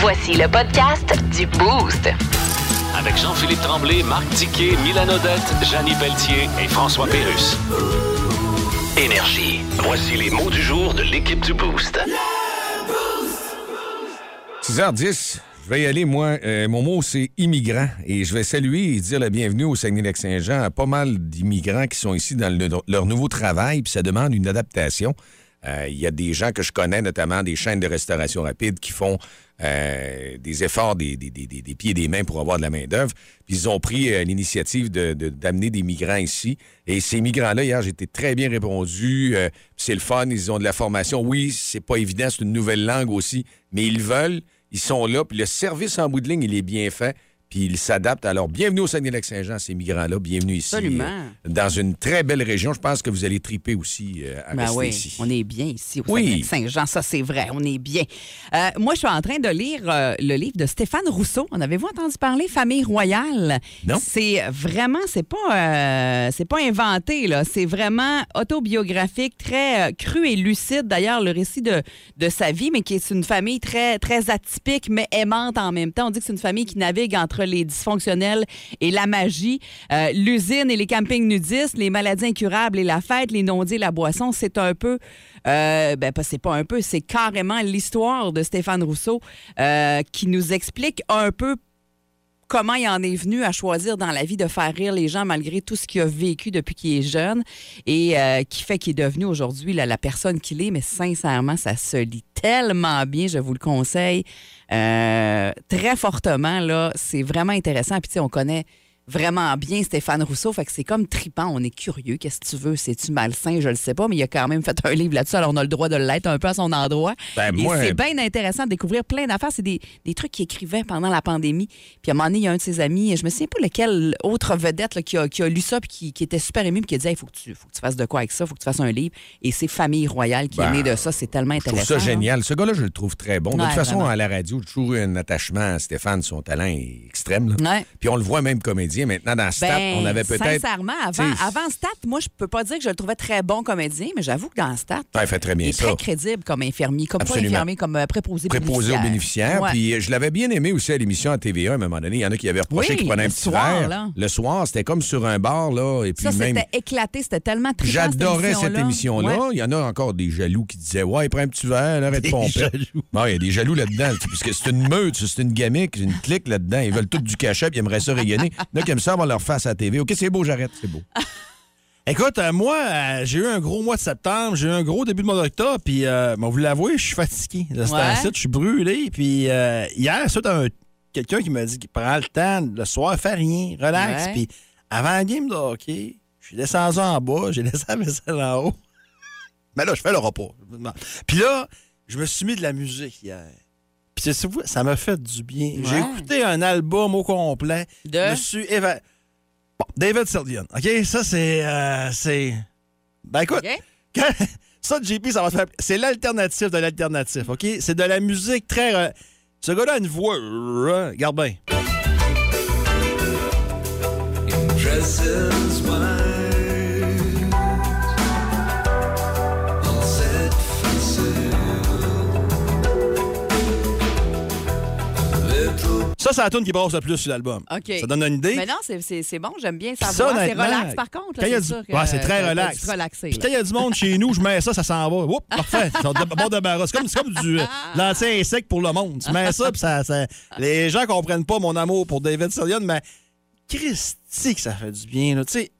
Voici le podcast du Boost. Avec Jean-Philippe Tremblay, Marc Tiquet, Milan Odette, Janine Pelletier et François Pérus. Énergie. Voici les mots du jour de l'équipe du Boost. 6h10, je vais y aller, moi. Euh, mon mot, c'est immigrant. Et je vais saluer et dire la bienvenue au Saguenay-Lac-Saint-Jean à pas mal d'immigrants qui sont ici dans le- leur nouveau travail, puis ça demande une adaptation. Euh, Il y a des gens que je connais, notamment des chaînes de restauration rapide, qui font euh, des efforts des, pieds et des mains pour avoir de la main-d'œuvre. Puis ils ont pris euh, l'initiative de- de- d'amener des migrants ici. Et ces migrants-là, hier, j'ai été très bien répondu. Euh, c'est le fun, ils ont de la formation. Oui, c'est pas évident, c'est une nouvelle langue aussi, mais ils veulent, ils sont là. Puis le service en bout de ligne, il est bien fait. Puis ils s'adaptent. Alors, bienvenue au Saguenay-Lac-Saint-Jean, ces migrants-là. Bienvenue ici. Absolument. euh, dans une très belle région. Je pense que vous allez triper aussi euh, à Ben rester oui, ici. on est bien ici au Oui. Saint-Jean, ça c'est vrai, on est bien. Euh, moi, je suis en train de lire euh, le livre de Stéphane Rousseau. En avez-vous entendu parler, Famille royale? Non. C'est vraiment, c'est pas, c'est pas inventé, là. C'est vraiment autobiographique, très cru et lucide, d'ailleurs, le récit de, de sa vie, mais qui est une famille très, très atypique, mais aimante en même temps. On dit que c'est une famille qui navigue entre les dysfonctionnels et la magie, Euh, l'usine et les campings nudistes, les maladies incurables et la fête, les non-dits et la boisson. C'est un peu, euh, ben, c'est pas un peu, c'est carrément l'histoire de Stéphane Rousseau euh, qui nous explique un peu comment il en est venu à choisir dans la vie de faire rire les gens malgré tout ce qu'il a vécu depuis qu'il est jeune et euh, qui fait qu'il est devenu aujourd'hui la, personne qu'il est. Mais sincèrement, ça se lit tellement bien, je vous le conseille euh, très fortement. C'est vraiment intéressant. Puis tu sais, on connaît vraiment bien Stéphane Rousseau, fait que c'est comme tripant, on est curieux, qu'est-ce que tu veux, c'est-tu malsain, je le sais pas, mais il a quand même fait un livre là-dessus, alors on a le droit de l'être un peu à son endroit. Ben, Et moi- c'est bien intéressant de découvrir plein d'affaires. C'est des, des trucs qu'il écrivait pendant la pandémie. Puis à un moment donné, il y a un de ses amis, je me souviens pas lequel autre vedette là, qui, a, qui a lu ça puis qui, qui était super ému puis qui a dit il faut, que tu, faut que tu fasses de quoi avec ça, faut que tu fasses un livre. Et c'est Famille Royale qui est Ben, née de ça. C'est tellement Je trouve intéressant. ça là. génial. Ce gars-là, je le trouve très bon. De Ouais, toute façon, vraiment. à la radio, j'ai toujours eu un attachement à Stéphane. Son talent est extrême. là. Ouais. Puis on le voit même comédien. Maintenant, dans Stat, Ben, on avait peut-être. Sincèrement, avant, avant Stat, moi, je peux pas dire que je le trouvais très bon comédien, mais j'avoue que dans Stat, Ouais, il fait très bien il est ça. très crédible comme infirmier, comme Absolument. pas infirmier, comme euh, préposé préposé aux bénéficiaires. Ouais. Puis euh, je l'avais bien aimé aussi à l'émission à TVA à un moment donné. Il y en a qui avaient reproché Oui, qu'il prenait un petit soir, verre. là. Le soir, c'était comme sur un bar, là. Et puis Ça, même. c'était éclaté, c'était tellement trippant, J'adorais cette émission-là. Ouais. Il y en a encore des jaloux qui disaient Ouais, prends un petit verre, arrête de pomper. Non, il y a des jaloux là-dedans. Parce que c'est une meute, c'est une gamique, c'est une clique là-dedans. Ils veulent tout du cachet, puis ils aimeraient ça rayonner. Qui aiment ça avoir leur face à la TV. OK, c'est beau, j'arrête, c'est beau. Écoute, euh, moi, euh, j'ai eu un gros mois de septembre, j'ai eu un gros début de mois d'octobre, puis, euh, bon, vous l'avouez, je suis fatigué. Là, Ouais. je suis brûlé, puis euh, hier, c'est un quelqu'un qui m'a dit qu'il prend le temps, le soir, fait rien, relax, puis avant la game de hockey, je suis descendu en bas, j'ai laissé la vaisselle en haut. Mais là, je fais le repas. Puis là, je me suis mis de la musique hier. Puis c'est- ça m'a fait du bien. J'ai écouté un album au complet. De? Éva- Bon, David Sylvian. OK? Ça, c'est. euh, c'est. Ben écoute, OK? quand- ça, JP, ça va te faire. C'est l'alternative de l'alternative. OK? C'est de la musique très. euh, Ce gars-là a une voix. euh, Regarde bien. Ça, c'est la tune qui brasse le plus sur l'album. OK. Ça donne une idée. Mais non, c'est- bon, j'aime bien ça. Ça, C'est relax, par contre. c'est du- Ouais, c'est très euh, relax. relaxer, Puis quand il y a du monde chez nous, je mets ça, ça s'en va. Oups, parfait. Bon débarras. C'est comme, c'est comme du euh, l'anti-insecte pour le monde. Tu mets ça, puis ça, ça- Les gens comprennent pas mon amour pour David Sylvian, mais Christy que ça fait du bien. là. Tu sais,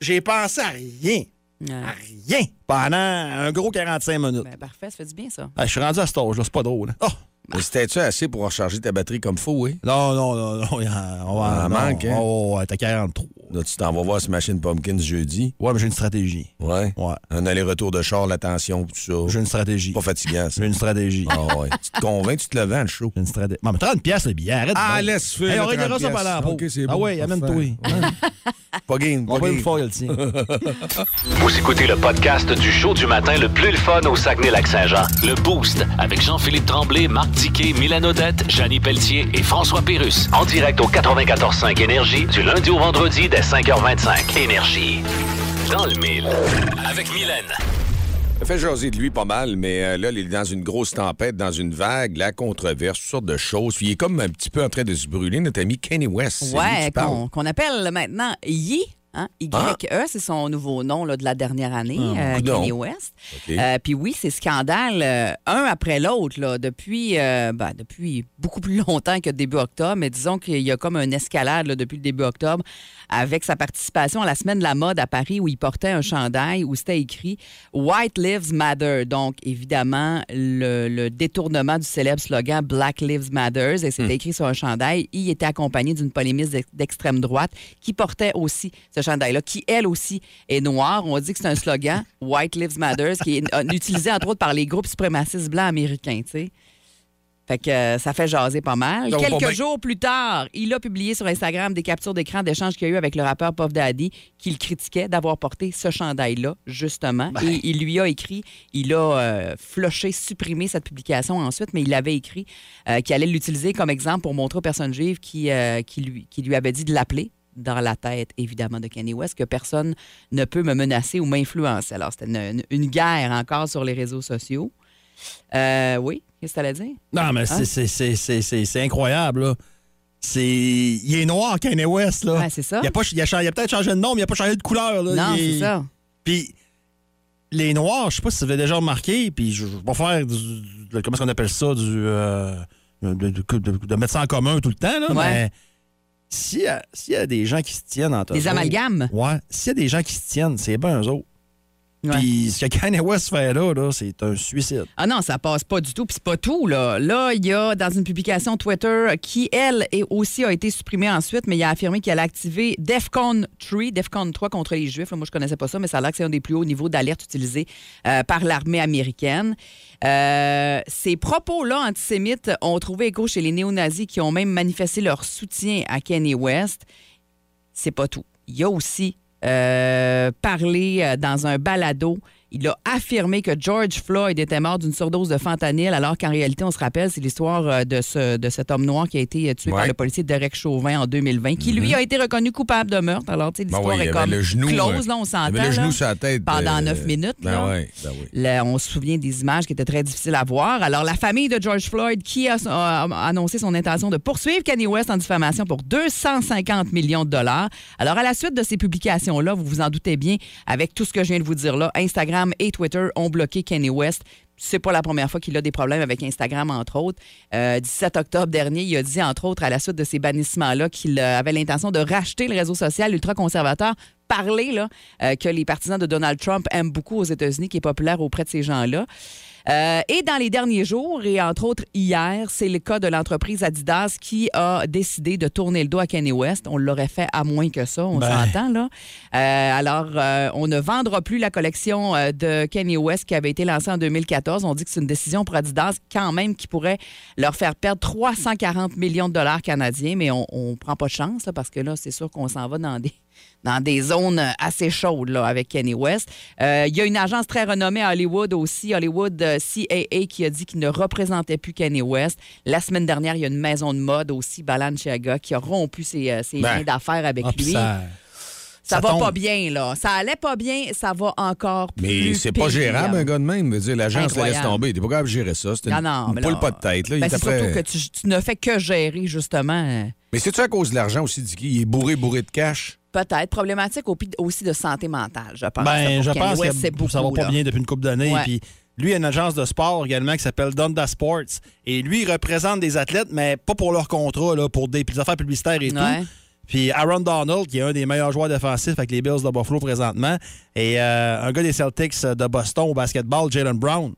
j'ai pensé à rien. À rien. Pendant un gros 45 minutes. Ben, parfait, ça fait du bien, ça. Ah, je suis rendu à cet âge-là, c'est pas drôle. hein. Oh! Mais C'était-tu assez pour recharger ta batterie comme faut, oui? Non, non, non, non. y a- On Ah, va manque, hein? Oh, ouais, t'as 43. Là, tu t'en vas voir ce Machine Pumpkins jeudi. Ouais, mais j'ai une stratégie. Ouais? Ouais. Un aller-retour de char, l'attention, tout ça. J'ai une stratégie. Pas fatigant, ça. J'ai une stratégie. Ah ouais. tu te convaincs, tu te le vends, le show. J'ai une stratégie. Non, mais 30 pièces le billet, arrête. Ah, donc. laisse faire. Hey, on réglera 30 ça pendant la pause. OK, c'est Ah ouais, amène-toi. Parfait. Pas game, pas game. le tien. Vous écoutez le podcast du show du matin le plus le fun au Saguenay-Lac-Saint-Jean. Le Boost avec Jean-Philippe Tremblay, Marc Tiquet, Milan Odette, Janine Pelletier et François Pérus. En direct au 94.5 Énergie du lundi au vendredi dès 5h25. Énergie. Dans le mille. Avec Mylène. Ça fait jaser de lui pas mal, mais euh, là, il est dans une grosse tempête, dans une vague, la controverse, toutes sortes de choses. Puis il est comme un petit peu en train de se brûler, notre ami Kenny West. Ouais, qu'on appelle maintenant Yi. Hein? Y-E, c'est son nouveau nom là, de la dernière année, Ah, euh. Kanye West. Euh, Puis oui, c'est scandale, euh, un après l'autre, depuis, ben, depuis beaucoup plus longtemps que début octobre, mais disons qu'il y a comme une escalade là, depuis le début octobre avec sa participation à la semaine de la mode à Paris où il portait un chandail où c'était écrit White Lives Matter. Donc, évidemment, le, le détournement du célèbre slogan Black Lives Matter, et c'était écrit sur un chandail. Il était accompagné d'une polémiste d'ex- d'extrême droite qui portait aussi ce chandail-là, qui elle aussi est noire. On dit que c'est un slogan White Lives Matter, qui est euh, utilisé entre autres par les groupes suprémacistes blancs américains, tu sais. Fait que euh, ça fait jaser pas mal. Donc, Quelques bon, ben- jours plus tard, il a publié sur Instagram des captures d'écran d'échanges qu'il y a eu avec le rappeur Puff Daddy qui le critiquait d'avoir porté ce chandail-là, justement. Ben. Et il lui a écrit, il a euh, flushé, supprimé cette publication ensuite, mais il avait écrit euh, qu'il allait l'utiliser comme exemple pour montrer aux personnes juives qui, qui, lui, qui lui dit de l'appeler dans la tête, évidemment, de Kanye West, que personne ne peut me menacer ou m'influencer. Alors, c'était une, une guerre encore sur les réseaux sociaux. Euh, oui, qu'est-ce que tu allais dire? Non, mais c'est- c'est- incroyable, là. C'est... Il est noir, Kanye West, là. Ouais, c'est ça. Il a, pas- il a cha- il a peut-être changé de nom, mais il a pas changé de couleur, là. Non, est- c'est ça. Puis, les Noirs, je sais pas si vous avez déjà remarqué, puis je vais pas faire du, comment est-ce qu'on appelle ça, du... euh, de, de- mettre ça en commun tout le temps, là, Ouais. mais s'il y, y a des gens qui se tiennent entre Des amalgames? Ouais, s'il y a des gens qui se tiennent, c'est bien eux autres. Puis ce que Kanye West fait là, là c'est un suicide. Ah non, ça passe pas du tout. Puis c'est pas tout, là. Là, il y a dans une publication Twitter qui, elle, est aussi a été supprimée ensuite, mais il a affirmé qu'il allait activer DEFCON 3, DEFCON 3 contre les Juifs. Là, moi, je connaissais pas ça, mais ça a l'air que c'est un des plus hauts niveaux d'alerte utilisés euh, par l'armée américaine. Euh, ces propos-là antisémites ont trouvé écho chez les néo-nazis qui ont même manifesté leur soutien à Kanye West. C'est pas tout. Il y a aussi euh, euh, dans un balado. Il a affirmé que George Floyd était mort d'une surdose de fentanyl, alors qu'en réalité, on se rappelle, c'est l'histoire euh, de, ce, de cet homme noir qui a été euh, tué par le policier Derek Chauvin en 2020, qui lui a été reconnu coupable de meurtre. Alors, tu sais, Ben l'histoire oui, il est comme le genou, close, euh, là, on Il s'entend. le genou sur la tête. Pendant euh, neuf minutes, Ben là. oui, ben oui. Là, on se souvient des images qui étaient très difficiles à voir. Alors, la famille de George Floyd qui a, a annoncé son intention de poursuivre Kanye West en diffamation pour 250 millions de dollars. Alors, à la suite de ces publications-là, vous vous en doutez bien, avec tout ce que je viens de vous dire là, Instagram et Twitter ont bloqué Kanye West. C'est pas la première fois qu'il a des problèmes avec Instagram, entre autres. Euh, 17 octobre dernier, il a dit, entre autres, à la suite de ces bannissements-là, qu'il euh, avait l'intention de racheter le réseau social ultra-conservateur. Parler là, euh, que les partisans de Donald Trump aiment beaucoup aux États-Unis, qui est populaire auprès de ces gens-là. Euh, et dans les derniers jours, et entre autres hier, c'est le cas de l'entreprise Adidas qui a décidé de tourner le dos à Kanye West. On l'aurait fait à moins que ça, on Ben. s'entend là. Euh, alors, euh, on ne vendra plus la collection de Kanye West qui avait été lancée en 2014. On dit que c'est une décision pour Adidas quand même qui pourrait leur faire perdre 340 millions de dollars canadiens, mais on ne prend pas de chance là, parce que là, c'est sûr qu'on s'en va dans des dans des zones assez chaudes là, avec Kanye West. Euh, Il y a une agence très renommée à Hollywood aussi, Hollywood euh, CAA, qui a dit qu'il ne représentait plus Kanye West. La semaine dernière, il y a une maison de mode aussi, Balenciaga, qui a rompu ses, euh, ses Ben. liens d'affaires avec Ah, lui. ça, Ça, ça va tombe. pas bien, là. Ça allait pas bien, ça va encore Mais plus c'est pas gérable, un gars de même. Dire, l'agence la laisse tomber. T'es pas capable de gérer ça. C'est une, Non, non, une mais poule pas de tête. Là. Il Ben, est c'est surtout que tu, tu ne fais que gérer, justement. euh, Mais c'est-tu à cause de l'argent aussi, Dicky? Il est bourré, bourré de cash? Peut-être problématique au- aussi de santé mentale, je pense. Ben, je pense que beaucoup, ça va pas là. bien depuis une couple d'années. Ouais. Puis lui, il a une agence de sport également qui s'appelle Donda Sports. Et lui, il représente des athlètes, mais pas pour leur contrat, là, pour des, des affaires publicitaires et Ouais. tout. Puis Aaron Donald, qui est un des meilleurs joueurs défensifs avec les Bills de Buffalo présentement, et euh, un gars des Celtics de Boston au basketball, Jalen Brown.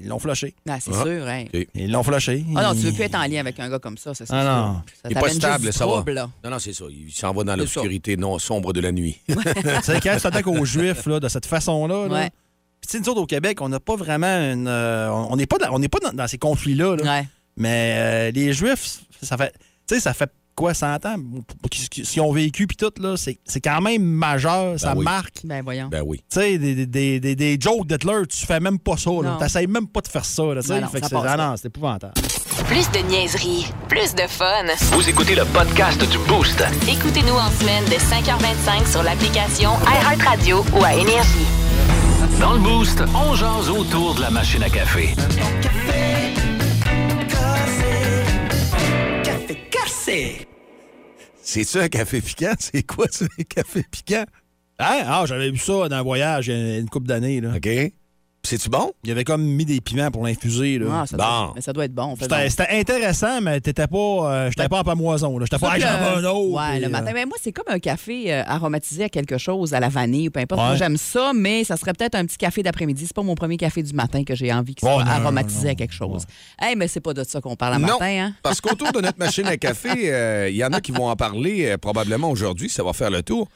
Ils l'ont flushé. Ah, c'est Ah. sûr, hein. OK. Ils l'ont flushé. Ah non, tu veux plus être en lien avec un gars comme ça, ça c'est Ah sûr. non. Ça Il est pas t'amène juste stable, du ça va. trouble, là. Non, non, c'est ça. Il s'en va dans C'est l'obscurité non sombre de la nuit. Tu sais, quand tu t'attaques aux Juifs là, de cette façon-là, là, Ouais. Puis, tu sais, nous autres, au Québec, on n'a pas vraiment une. euh, on n'est pas, dans, on n'est pas dans, dans ces conflits-là. là. Ouais. Mais euh, les Juifs, ça fait. Tu sais, ça fait quoi, 100 ans? S'ils ont vécu, puis tout, là, c'est c'est quand même majeur, ça oui. marque. Ben voyons. Ben oui. Tu sais, des, des, des, des- des jokes d'Hitler, tu fais même pas ça. Non. Tu n'essayes même pas de faire ça. Là. Ben non, Fait que ça ah pas. non, c'est épouvantable. Plus de niaiserie, plus de fun. Vous écoutez le podcast du Boost. Écoutez-nous en semaine de 5h25 sur l'application iHeartRadio ou à Énergie. Dans le Boost, on jase autour de la machine à café. C'est-tu un café piquant? C'est quoi ça, un café piquant? Hein? Ah, j'avais vu ça dans un voyage il y a une couple d'années. là. OK. C'est-tu bon? Il y avait comme mis des piments pour l'infuser. là. Ah, ça, Bon. doit, mais ça doit être bon. C'était c'était intéressant, mais t'étais pas, euh, j'étais pas en pamoison. là. J'étais pas, un autre. Ouais, le euh, matin. Mais moi, c'est comme un café euh, aromatisé à quelque chose, à la vanille ou peu importe. Ouais. Moi, j'aime ça, mais ça serait peut-être un petit café d'après-midi. C'est pas mon premier café du matin que j'ai envie qu'il Oh, soit non, non, aromatisé non, à quelque chose. Hey, mais c'est pas de ça qu'on parle à matin, hein? parce qu'autour de notre machine à café, euh, il y en a qui vont en parler euh, probablement aujourd'hui. Ça va faire le tour.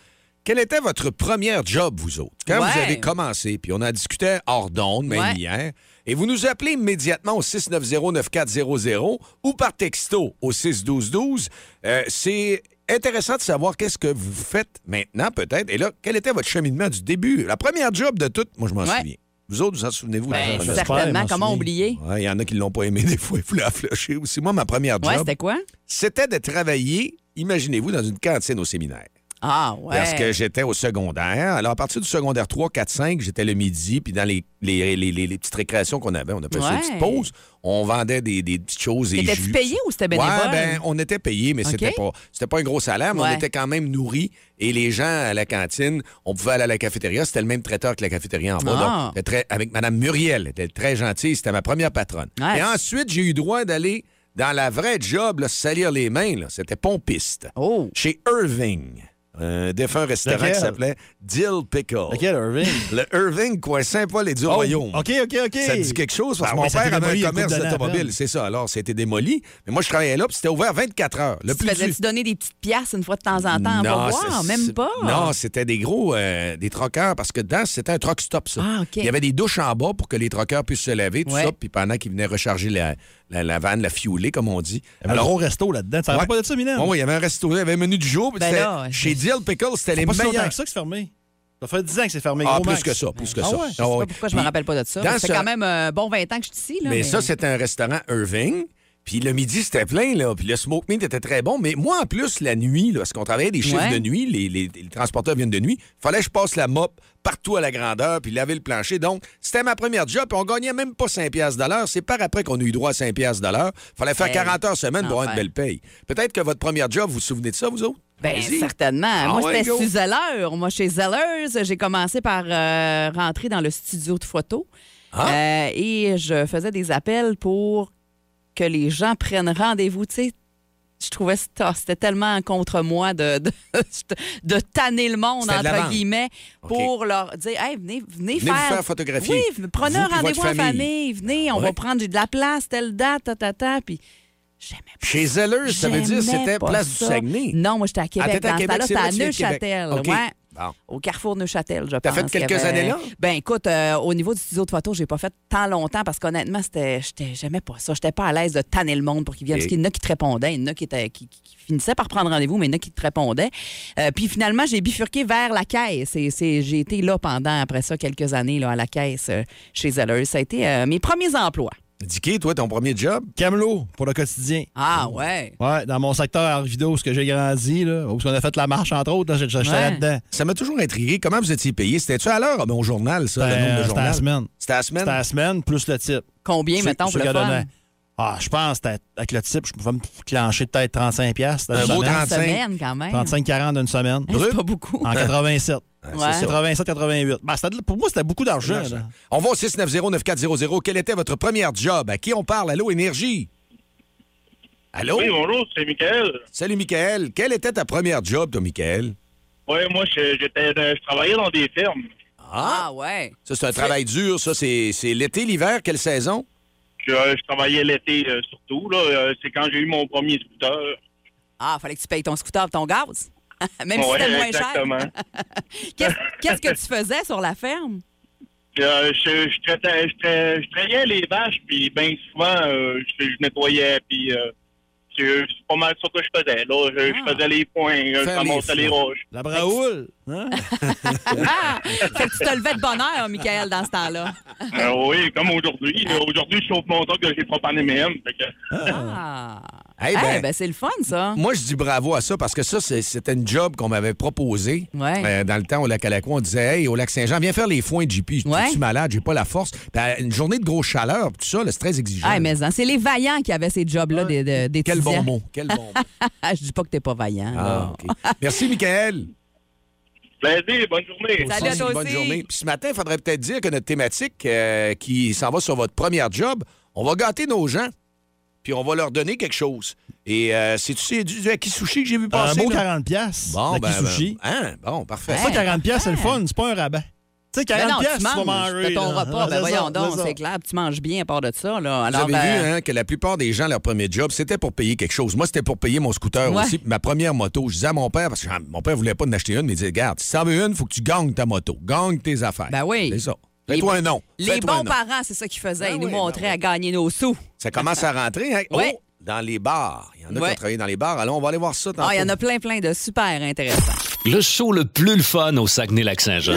Quel était votre première job, vous autres? Quand vous avez commencé, puis on a discuté hors d'onde, même Ouais. hier, et vous nous appelez immédiatement au 690-9400 ou par texto au 61212. Euh, C'est intéressant de savoir qu'est-ce que vous faites maintenant, peut-être. Et là, quel était votre cheminement du début? La première job de toute, moi, je m'en Ouais. souviens. Vous autres, vous en souvenez-vous? de la Ben, certainement. m'en Comment souviens. oublier? Ouais, Il y en a qui ne l'ont pas aimé des fois, ils voulaient la flusher aussi. Moi, ma première job, Ouais, c'était quoi? c'était de travailler, imaginez-vous, dans une cantine au séminaire. Ah, ouais. Parce que j'étais au secondaire. Alors, à partir du secondaire 3, 4, 5, j'étais le midi, puis dans les, les, les- petites récréations qu'on avait, on appelait ça Ouais. des petites pauses, on vendait des, des petites choses et Étais-tu jus. payé ou c'était bénévole? Ouais, ben, on était payé, mais OK. c'était pas c'était pas un gros salaire, mais on était quand même nourris. Et les gens à la cantine, on pouvait aller à la cafétéria. C'était le même traiteur que la cafétéria en bas. Ah. Donc, très- avec Mme Muriel. Elle était très gentille. C'était ma première patronne. Et ensuite, j'ai eu droit d'aller dans la vraie job, là, se salir les mains. C'était pompiste. Oh! Chez Irving. Un défunt restaurant Lequel? qui s'appelait Dill Pickle. Lequel, Irving? Le Irving, coin Saint-Paul et du Oh, Royaume. OK, OK, OK. Ça te dit quelque chose? Parce Ah que oui, mon ça père avait un commerce d'automobile, c'est ça. Alors, c'était démoli. Mais moi, je travaillais là, puis c'était ouvert 24 heures. Le Tu faisais-tu donner des petites pièces une fois de temps en temps en Non, voir? Même pas? Non, c'était des gros, euh, des troqueurs, parce que dedans, c'était un truck stop, ça. Ah, OK. Il y avait des douches en bas pour que les troqueurs puissent se laver, tout Ouais. ça, puis pendant qu'ils venaient recharger la, la, la vanne, la fioler, comme on dit. Il y avait un gros resto là-dedans. Tu savais Ouais. pas de ça, Milan? Bon, oui, il y avait un resto, il y avait un menu du jour, puis Ben c'était- là, chez Dill Pickle, c'était les pas que ça que c'est fermé. Ça fait 10 ans que c'est fermé. Ah, gros plus max. que ça, plus que Ah ça. ouais? Je sais pas pourquoi je me rappelle pas de ça. C'est ce- quand même un bon 20 ans que je suis ici. Là, mais, ça, c'était un restaurant Irving. Puis le midi, c'était plein, là. Puis le smoke meat était très bon. Mais moi, en plus, la nuit, là, parce qu'on travaillait des chiffres Ouais. de nuit, les, les- les transporteurs viennent de nuit, fallait que je passe la mop partout à la grandeur, puis laver le plancher. Donc, c'était ma première job, puis on gagnait même pas 5 piastres de l'heure. C'est par après qu'on a eu droit à 5 piastres de l'heure. fallait faire Hey, 40 heures semaine pour avoir une belle paye. Peut-être que votre première job, vous vous souvenez de ça, vous autres? Ben, Allez-y. certainement. Ah Moi, ouais, chez Zeller. Moi, chez Zellers, j'ai commencé par euh, rentrer dans le studio de photo. Ah. Euh, et je faisais des appels pour que les gens prennent rendez-vous. Tu sais, je trouvais ça, c'était tellement contre moi de, de, de tanner le monde, entre guillemets, pour leur dire Hey, venez, venez, Venez vous faire. photographier. Oui, prenez Vous un rendez-vous en famille. famille. Venez, on Ouais. va prendre de la place, telle date, ta, ta, ta. Puis Chez Zellers, ça veut dire J'aimais c'était place ça. du Saguenay. Non, moi, j'étais à Ah, Québec. à ce Québec, temps-là, c'était à. Neuchâtel. OK. Ouais. Bon. Au Carrefour Neuchâtel, je T'as pense. fait quelques avait- années là? Ben écoute, euh, au niveau du studio de photo, j'ai pas fait tant longtemps parce qu'honnêtement, c'était, j'étais, j'aimais pas ça. J'étais pas à l'aise de tanner le monde pour qu'ils viennent. Parce qu'il y en a qui te répondaient, il y en a qui, étaient- qui, qui- qui finissaient par prendre rendez-vous, mais il y en a qui te répondaient. Euh, puis finalement, j'ai bifurqué vers la caisse. Et j'ai été là pendant, après ça, quelques années là, à la caisse euh, chez Zellers. Ça a été mes premiers emplois. Dicky, toi, ton premier job? Camelot pour le quotidien. Ah ouais. Ouais, dans mon secteur art vidéo, ce que j'ai grandi, là, où on a fait la marche, entre autres, j'étais Ouais. là-dedans. Ça m'a toujours intrigué. Comment vous étiez payé? C'était-tu à l'heure? Ben, au journal, ça, le C'était nombre de c'était journal? la semaine. C'était à la semaine? C'était la semaine plus le type. Combien, mettons, pour le fun? Ah, je pense que avec le type, je pouvais me clencher peut-être 35 piastres. Un d'une beau semaine. 35. semaine, quand même. 35-40 d'une semaine. C'est pas beaucoup. En 87. c'est Ouais. ça. 87-88. Ben, pour moi, c'était beaucoup d'argent. On va au 690-9400. Quel était votre premier job? À qui on parle? Allô, Énergie? Allô? Oui, bonjour, c'est Michael. Salut, Michael. Quel était ta première job, toi, Michael? Oui, moi, je, j'étais, je travaillais dans des fermes. Ah ouais. Ça, c'est un travail dur. Ça, c'est c'est l'été, l'hiver, quelle saison? Je, je travaillais l'été euh, surtout. Là, Euh, c'est quand j'ai eu mon premier scooter. Ah, fallait que tu payes ton scooter ton gaz. Même si Ouais, c'était moins exactement. cher. Qu'est-ce qu'est-ce que tu faisais sur la ferme? Euh, je, je, traitais, je, traitais, je trayais les vaches, puis bien souvent, euh, je, je nettoyais, puis euh, c'est pas mal ça que je faisais. Là, je, je Ah. faisais les points, je Faire les les roches. La braoule. Hein? Ah! fait que tu te levais de bonne heure, Michael, dans ce temps-là. Euh, oui, comme aujourd'hui. Aujourd'hui, je chauffe mon truck, j'ai pas en M&M. Fait que, Ah! Hey, ben, ben, c'est le fun, ça. Moi, je dis bravo à ça parce que ça, c'était une job qu'on m'avait proposé Ouais. Euh, dans le temps au lac Alacon. On disait, hey, au lac Saint-Jean, viens faire les foins de JP. Je Ouais. suis malade, j'ai pas la force. Euh, une journée de grosse chaleur, tout ça, là, c'est très exigeant. Ah, mais hein, c'est les vaillants qui avaient ces jobs-là des- de- Quel bon mot, quel bon mot. je dis pas que t'es pas vaillant. Ah. Merci, Michael. Plaisir, bonne journée. Salut à toi Bonne journée. Puis ce matin, il faudrait peut-être dire que notre thématique euh, qui s'en va sur votre première job, on va gâter nos gens, puis on va leur donner quelque chose. Et euh, c'est-tu c'est du, Sushi que j'ai vu Un passer? beau là? 40 piastres. Bon, ben, sushi. ben, hein, bon, parfait. Ça, 40 piastres, c'est le fun. C'est pas un rabat. Tu sais, Mais 40 non, piastres, tu tu vas manges. manger. Ton là. repas. Ah, Ben c'est voyons ça, donc, c'est clair. Tu manges bien à part de ça. Là. Vous Alors, avez ben, vu hein, que la plupart des gens, leur premier job, c'était pour payer quelque chose. Moi, c'était pour payer mon scooter Ouais. aussi. puis Ma première moto, je disais à mon père, parce que ah, mon père voulait pas en acheter une, mais il disait, regarde, si t'en veux une, il faut que tu gagnes ta moto. Gagne tes affaires. Ben oui. C'est ça. Les Fais-toi bons- un nom. Les Fais-toi un bons nom. parents, c'est ça qu'ils faisaient. Ben Ils nous oui, montraient ben oui. à gagner nos sous. Ça commence à rentrer. Hein? Ouais. Oh, dans les bars. Il y en a qui ont travaillé dans les bars. Alors, on va aller voir ça. Ah, il y en a plein, plein de super intéressants. Le show le plus le fun au Saguenay-Lac-Saint-Jean.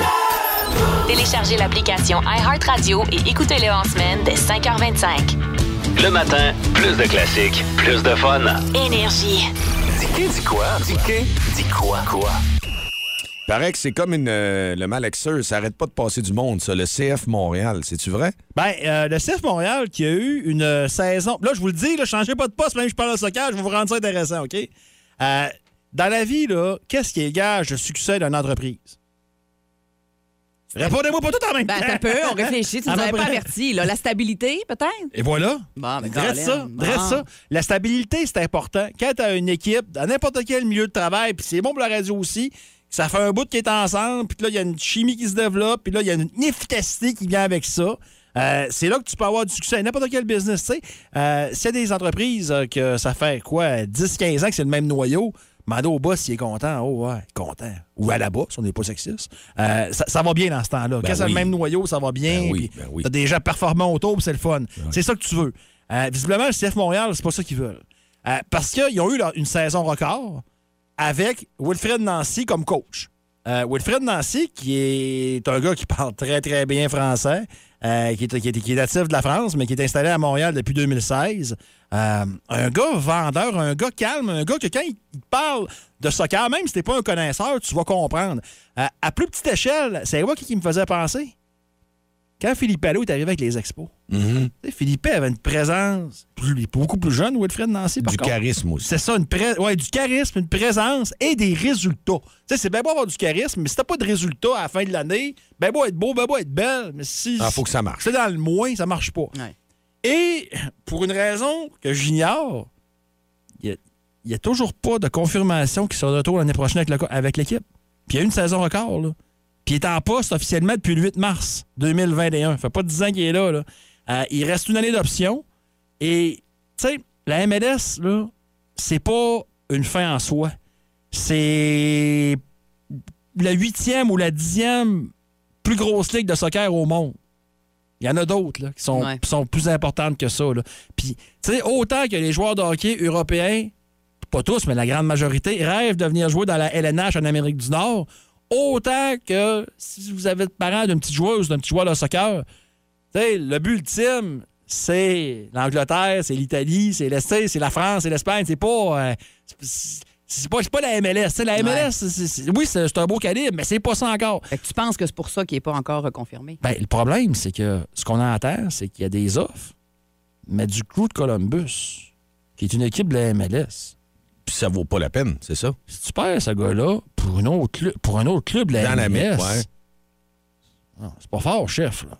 Téléchargez l'application iHeartRadio et écoutez-le en semaine dès 5h25. Le matin, plus de classiques, plus de fun. Énergie. Dis dis quoi? Dis dis quoi? Quoi? Paraît que c'est comme une, euh, le malaxeur. Ça arrête pas de passer du monde, ça. Le CF Montréal. C'est-tu vrai? Ben, euh, le CF Montréal qui a eu une euh, saison. Là, je vous le dis, là, changez pas de poste, même si je parle de soccer, je vais vous rendre ça intéressant, OK? Euh, dans la vie, là, qu'est-ce qui est gage de succès d'une entreprise? Répondez-moi pas tout en même Ben, temps. t'as peu, on réfléchit. Tu nous avais pas averti. Là. La stabilité, peut-être? Et voilà. Bon, ben, Dresse ça, dresse Bon. ça. La stabilité, c'est important. Quand tu as une équipe, dans n'importe quel milieu de travail, puis c'est bon pour la radio aussi, ça fait un bout qui est ensemble, puis là, il y a une chimie qui se développe, puis là, il y a une efficacité qui vient avec ça. Euh, c'est là que tu peux avoir du succès. N'importe quel business, tu sais. Euh, S'il y a des entreprises euh, que ça fait quoi, 10-15 ans que c'est le même noyau, Mando au boss, il est content. Oh, ouais, content. Ou à la bosse, on n'est pas sexiste. Euh, ça, ça va bien dans ce temps-là. Ben Quand c'est le même noyau, ça va bien. Ben oui, ben oui. T'as des gens performants autour, puis c'est le fun. C'est ça que tu veux. Visiblement, le CF Montréal, c'est pas ça qu'ils veulent. Parce qu'ils ont eu leur- une saison record avec Wilfred Nancy comme coach. Euh, Wilfred Nancy, qui est un gars qui parle très, très bien français, euh, qui, est, qui, est, qui est natif de la France, mais qui est installé à Montréal depuis 2016. Euh, un gars vendeur, un gars calme, un gars que quand il parle de soccer, même si t'es pas un connaisseur, tu vas comprendre. À plus petite échelle, c'est moi qui, qui me faisait penser? Quand Philippe Allo est arrivé avec les expos, Mhm. Philippe avait une présence plus- beaucoup plus jeune, Wilfred Nancy, par Du contre. charisme aussi. C'est ça, une pré- ouais, du charisme, une présence et des résultats. Tu sais, c'est bien beau avoir du charisme, mais si t'as pas de résultats à la fin de l'année, ben beau être beau, ben beau être belle, mais si Ah, faut que ça marche. c'est dans le moins, ça marche pas. Ouais. Et pour une raison que j'ignore, il n'y a, toujours pas de confirmation qu'il sera de retour l'année prochaine avec le- avec l'équipe. Puis il y a eu une saison record, là. Puis il est en poste officiellement depuis le 8 mars 2021. Ça fait pas 10 ans qu'il est là. là. Euh, il reste une année d'option. Et, tu sais, la MLS, là, c'est pas une fin en soi. C'est la huitième ou la dixième plus grosse ligue de soccer au monde. Il y en a d'autres qui sont, Ouais. sont plus importantes que ça. là. Puis, tu sais, autant que les joueurs de hockey européens, pas tous, mais la grande majorité, rêvent de venir jouer dans la LNH en Amérique du Nord, autant que si vous avez le parent d'une petite joueuse, d'un petit joueur de soccer, le but ultime, c'est l'Angleterre, c'est l'Italie, c'est l'Est, c'est la France, c'est l'Espagne. C'est pas. euh, c'est- pas, c'est pas la MLS. La MLS, oui, c'est un beau calibre, mais c'est pas ça encore. Fait que tu penses que c'est pour ça qu'il n'est pas encore reconfirmé? Ben, le problème, c'est que ce qu'on a à terre, c'est qu'il y a des offres, mais du Crew de Columbus, qui est une équipe de la MLS, Puis ça vaut pas la peine, c'est ça? si tu perds ce gars-là pour, une autre clu- pour un autre club de la Dans la MLS, ouais. ah, c'est pas fort, chef. Là.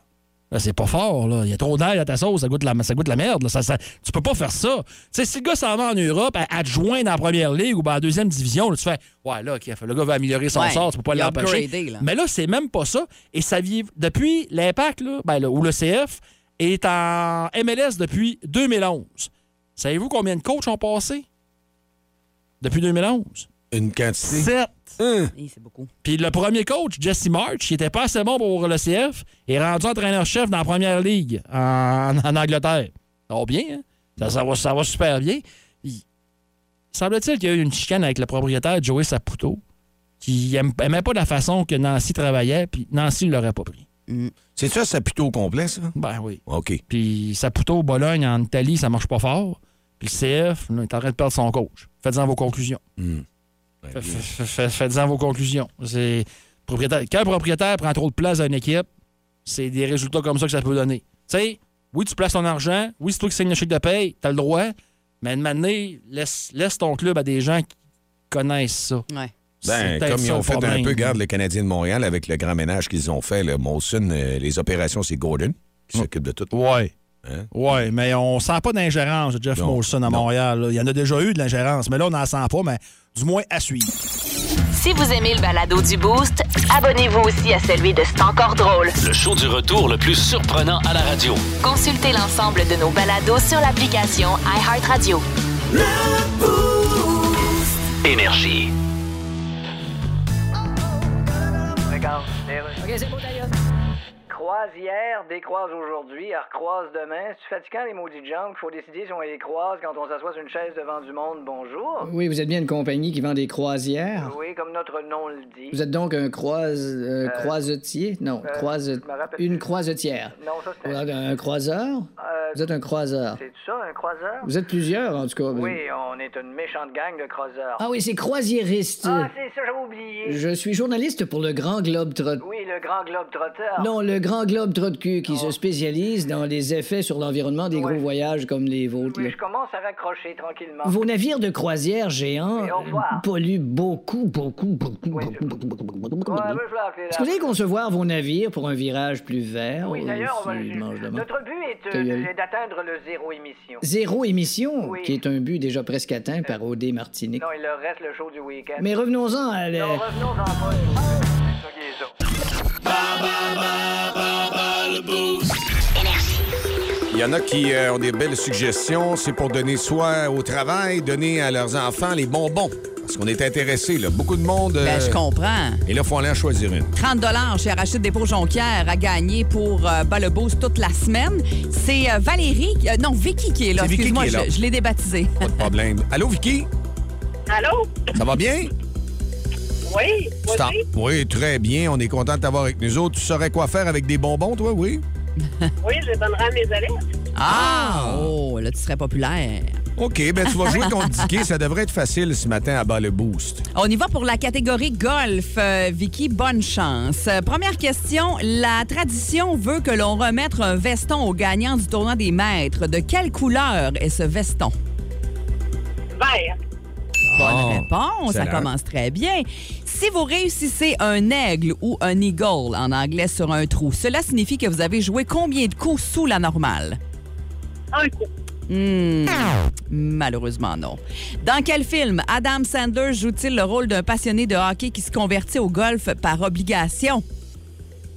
Là, c'est pas fort. Là. Il y a trop d'ail à ta sauce, ça goûte la, ça goûte la merde. là. Ça, ça- tu peux pas faire ça. Tu sais, si le gars s'en va en Europe, adjoint dans la première ligue ou ben, en deuxième division, là, tu fais Ouais, là, le gars va améliorer son Ouais, sort, tu peux pas il a l'empêcher. Mais là, c'est même pas ça. Et ça vit depuis l'impact, là, ben, là, ou le CF, est en MLS depuis 2011. Savez-vous combien de coachs ont passé? Depuis 2011? Une quantité. Sept. Hein? Oui, c'est beaucoup. Puis le premier coach, Jesse March, qui était pas assez bon pour le CF, est rendu entraîneur-chef dans la première ligue en, en Angleterre. Ça va bien, hein? Ça, ça va, ça va super bien. Il- Semble-t-il qu'il y a eu une chicane avec le propriétaire Joey Saputo, qui aimait pas la façon que Nancy travaillait, puis Nancy ne l'aurait pas pris. C'est ça, c'est plutôt au complet, ça? Ben oui. OK. Puis Saputo, Bologne, en Italie, ça marche pas fort. Puis Puis le CF, là, il est en train de perdre son coach. Faites-en vos conclusions. Hmm. Fait- Faites-en vos conclusions. C'est propriétaire. Quand un propriétaire prend trop de place dans une équipe, c'est des résultats comme ça que ça peut donner. Tu sais, oui, tu places ton argent. Oui, c'est toi qui signes le chèque de paye. Tu as le droit. Mais une année, laisse, laisse ton club à des gens qui connaissent ça. Ouais. Ben, comme ils ont fait un peu, garde le Canadien de Montréal avec le grand ménage qu'ils ont fait, le Molson, euh, les opérations, c'est Gordon qui s'occupe de tout. Ouais. Hein? Ouais, mais on sent pas d'ingérence de Jeff Non, Molson à non. Montréal. là. Il y en a déjà eu de l'ingérence, mais là, on n'en sent pas, mais du moins à suivre. Si vous aimez le balado du Boost, abonnez-vous aussi à celui de C'est encore drôle. Le show du retour le plus surprenant à la radio. Consultez l'ensemble de nos balados sur l'application iHeartRadio. Énergie. OK, c'est beau d'ailleurs. Croise hier, décroise aujourd'hui, elle recroise demain. C'est fatigant les maudites jambes qu'il faut décider si on les croise quand on s'assoit sur une chaise devant du monde? Bonjour. Oui, vous êtes bien une compagnie qui vend des croisières? Oui, comme notre nom le dit. Vous êtes donc un croise, euh, croisetier? Non, euh, croise, une croisetière. Non, ça c'est un... un croiseur? Euh, Vous êtes un croiseur. C'est ça, un croiseur? Vous êtes plusieurs, en tout cas. Oui, on est une méchante gang de croiseurs. Ah oui, c'est croisiériste. Ah, c'est ça, j'avais oublié. Je suis journaliste pour le Grand Globe Trot. Oui, le grand globe trotteur. Non, le Grand Globe de cul qui se spécialise dans les effets sur l'environnement des Ouais. gros voyages comme les vôtres. Oui, là. je commence à raccrocher tranquillement. Vos navires de croisière géants polluent beaucoup, beaucoup, beaucoup, Oui, beaucoup, je- beaucoup, beaucoup, beaucoup, beaucoup, Ouais, beaucoup. Est-ce que vous allez concevoir vos navires pour un virage plus vert? Oui, d'ailleurs, va- notre but est, euh, d'atteindre le zéro émission. Zéro émission, Oui. qui est un but déjà presque atteint par O.D. Martinique. Non, il leur reste le show du week-end. Mais revenons-en à Non, pas. Il y en a qui euh, ont des belles suggestions. C'est pour donner soit au travail, donner à leurs enfants les bonbons. Parce qu'on est intéressé, là. Beaucoup de monde. euh, Ben, je comprends. Et là, il faut aller en choisir une. 30 chez Arachide Dépôt Jonquière à gagner pour euh, bas le boost toute la semaine. C'est euh, Valérie, euh, non, Vicky qui est là. Excuse-moi, je, je l'ai débaptisée. Pas de problème. Allô, Vicky? Allô? Ça va bien? Oui? Oui? Oui, très bien. On est content de t'avoir avec nous autres. Tu saurais quoi faire avec des bonbons, toi, oui? Oui, je donnerai à mes élèves. Ah! Oh, là, tu serais populaire. OK, ben tu vas jouer contre Dicky. Ça devrait être facile ce matin à bas le boost. On y va pour la catégorie golf. Euh, Vicky, bonne chance. Euh, première question. La tradition veut que l'on remette un veston au gagnant du tournoi des maîtres. De quelle couleur est ce veston? Vert. Bonne Oh, réponse, ça excellent. commence très bien. Si vous réussissez un aigle ou un eagle en anglais sur un trou, cela signifie que vous avez joué combien de coups sous la normale? Un coup. Hmm, malheureusement non. Dans quel film Adam Sandler joue-t-il le rôle d'un passionné de hockey qui se convertit au golf par obligation?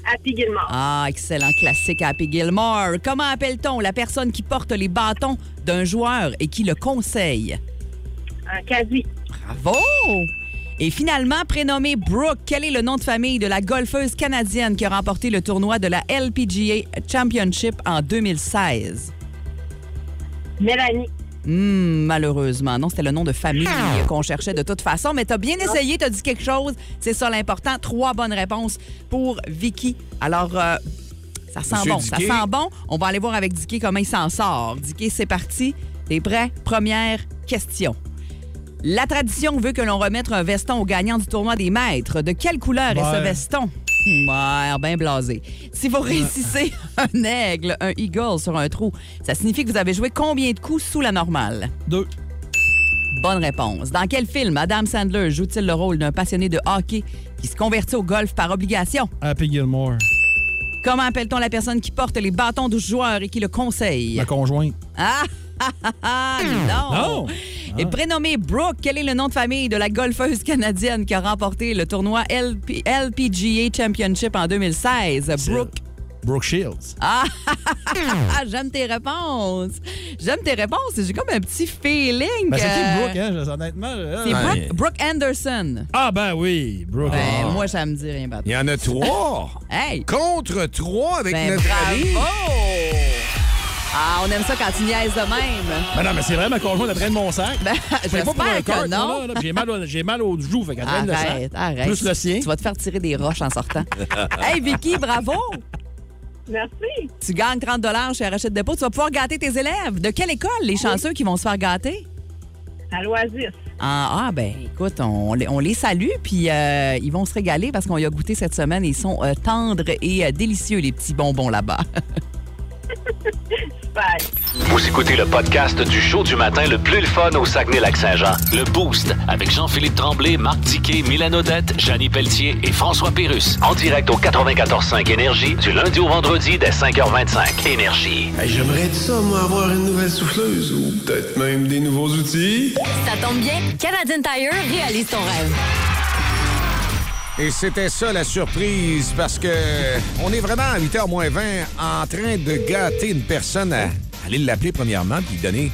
Happy Gilmore. Ah, excellent classique Happy Gilmore. Comment appelle-t-on la personne qui porte les bâtons d'un joueur et qui le conseille? Un quasi. Bravo! Et finalement, prénommé Brooke, quel est le nom de famille de la golfeuse canadienne qui a remporté le tournoi de la LPGA Championship en 2016? Mélanie. Hmm, malheureusement, non, c'était le nom de famille qu'on cherchait de toute façon, mais t'as bien essayé, t'as dit quelque chose, c'est ça l'important. Trois bonnes réponses pour Vicky. Alors, euh, ça sent Monsieur bon, Dickey. ça sent bon. On va aller voir avec Dicky comment il s'en sort. Dicky, c'est parti. T'es prêt? Première question. La tradition veut que l'on remette un veston au gagnant du tournoi des maîtres. De quelle couleur est ce veston? Hmm, Ouais, bien blasé. Si vous réussissez un aigle, un eagle sur un trou, ça signifie que vous avez joué combien de coups sous la normale? Deux. Bonne réponse. Dans quel film Adam Sandler joue-t-il le rôle d'un passionné de hockey qui se convertit au golf par obligation? Happy Gilmore. Comment appelle-t-on la personne qui porte les bâtons du joueur et qui le conseille? Ma conjointe. Ah, non! Non. Et prénommé Brooke, quel est le nom de famille de la golfeuse canadienne qui a remporté le tournoi LP- LPGA Championship en 2016? Brooke. Brooke Shields. Ah, ah, j'aime tes réponses. J'aime tes réponses. J'ai comme un petit feeling. Ben, c'est qui Brooke, hein? je- Honnêtement. C'est. Brooke, Brooke Anderson. Ah, ben oui. Brooke. Ben, moi, ça me dit rien. Batman. Il y en a trois. Hey! Contre trois avec Ben, notre ami. bravo! Ah, on aime ça quand tu niaises de même. Ben non, mais c'est vrai, ma conjointe, elle draine mon sac. Ben, Je fais pas pour un j'espère cart, que moi, non. J'ai mal, au- j'ai mal aux joues, fait qu'elle le Arrête, sac. arrête. Plus le sien. Tu vas te faire tirer des roches en sortant. hey, Vicky, bravo! Merci. Tu gagnes 30 chez Rachette Dépôt. Tu vas pouvoir gâter tes élèves. De quelle école, les chanceux qui vont se faire gâter? À l'Oasis. Ah, ah, ben écoute, on, les- on les salue, puis euh, ils vont se régaler parce qu'on y a goûté cette semaine. Ils sont euh, tendres et euh, délicieux, les petits bonbons là-bas. Bye. Vous écoutez le podcast du show du matin le plus le fun au Saguenay-Lac-Saint-Jean. Le Boost avec Jean-Philippe Tremblay, Marc Tiquet, Milan Odette, Janine Pelletier et François Pérus. En direct au 94.5 Énergie du lundi au vendredi dès 5h25. Énergie. Hey, J'aimerais ça, moi, avoir une nouvelle souffleuse ou peut-être même des nouveaux outils. Ça tombe bien, Canadian Tire réalise ton rêve. Et c'était ça la surprise parce que on est vraiment à 8h moins 20 en train de gâter une personne à aller l'appeler premièrement puis lui donner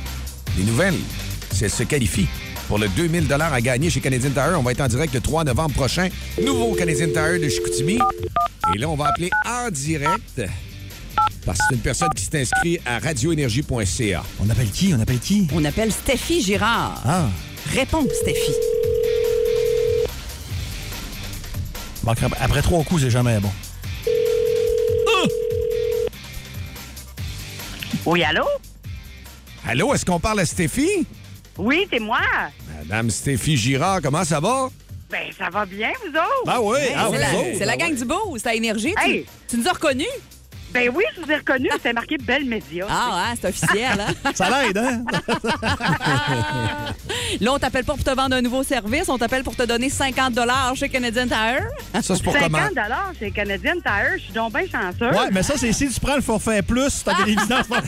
des nouvelles. Si elle se qualifie pour le 2000 à gagner chez Canadian Tire, on va être en direct le 3 novembre prochain. Nouveau Canadian Tire de Chicoutimi. Et là, on va appeler en direct parce que c'est une personne qui s'est inscrite à radioénergie.ca. On appelle qui? On appelle qui? On appelle Stéphie Girard. Ah. Réponds, Stéphie. Après, après trois coups, c'est jamais bon. Oui, allô? Allô, est-ce qu'on parle à Stéphie? Oui, c'est moi. Madame Stéphie Girard, comment ça va? Ben, ça va bien, vous autres? Ah oui, ah, c'est la, vous autres, c'est la ah gang ouais. du beau, c'est à énergie. Tu- Hey. Tu, nous as reconnus? Ben oui, je vous ai reconnu. C'était marqué Belle Média. Ah, ouais, c'est officiel, hein? Ça l'aide, hein? Là, on t'appelle pas pour te vendre un nouveau service, on t'appelle pour te donner 50 chez Canadian Tire. Ça, c'est pour 50 comment? chez Canadian Tire. Je suis donc bien chanceux. Ouais, mais ça, c'est si tu prends le forfait plus, ta télévision. c'est pas-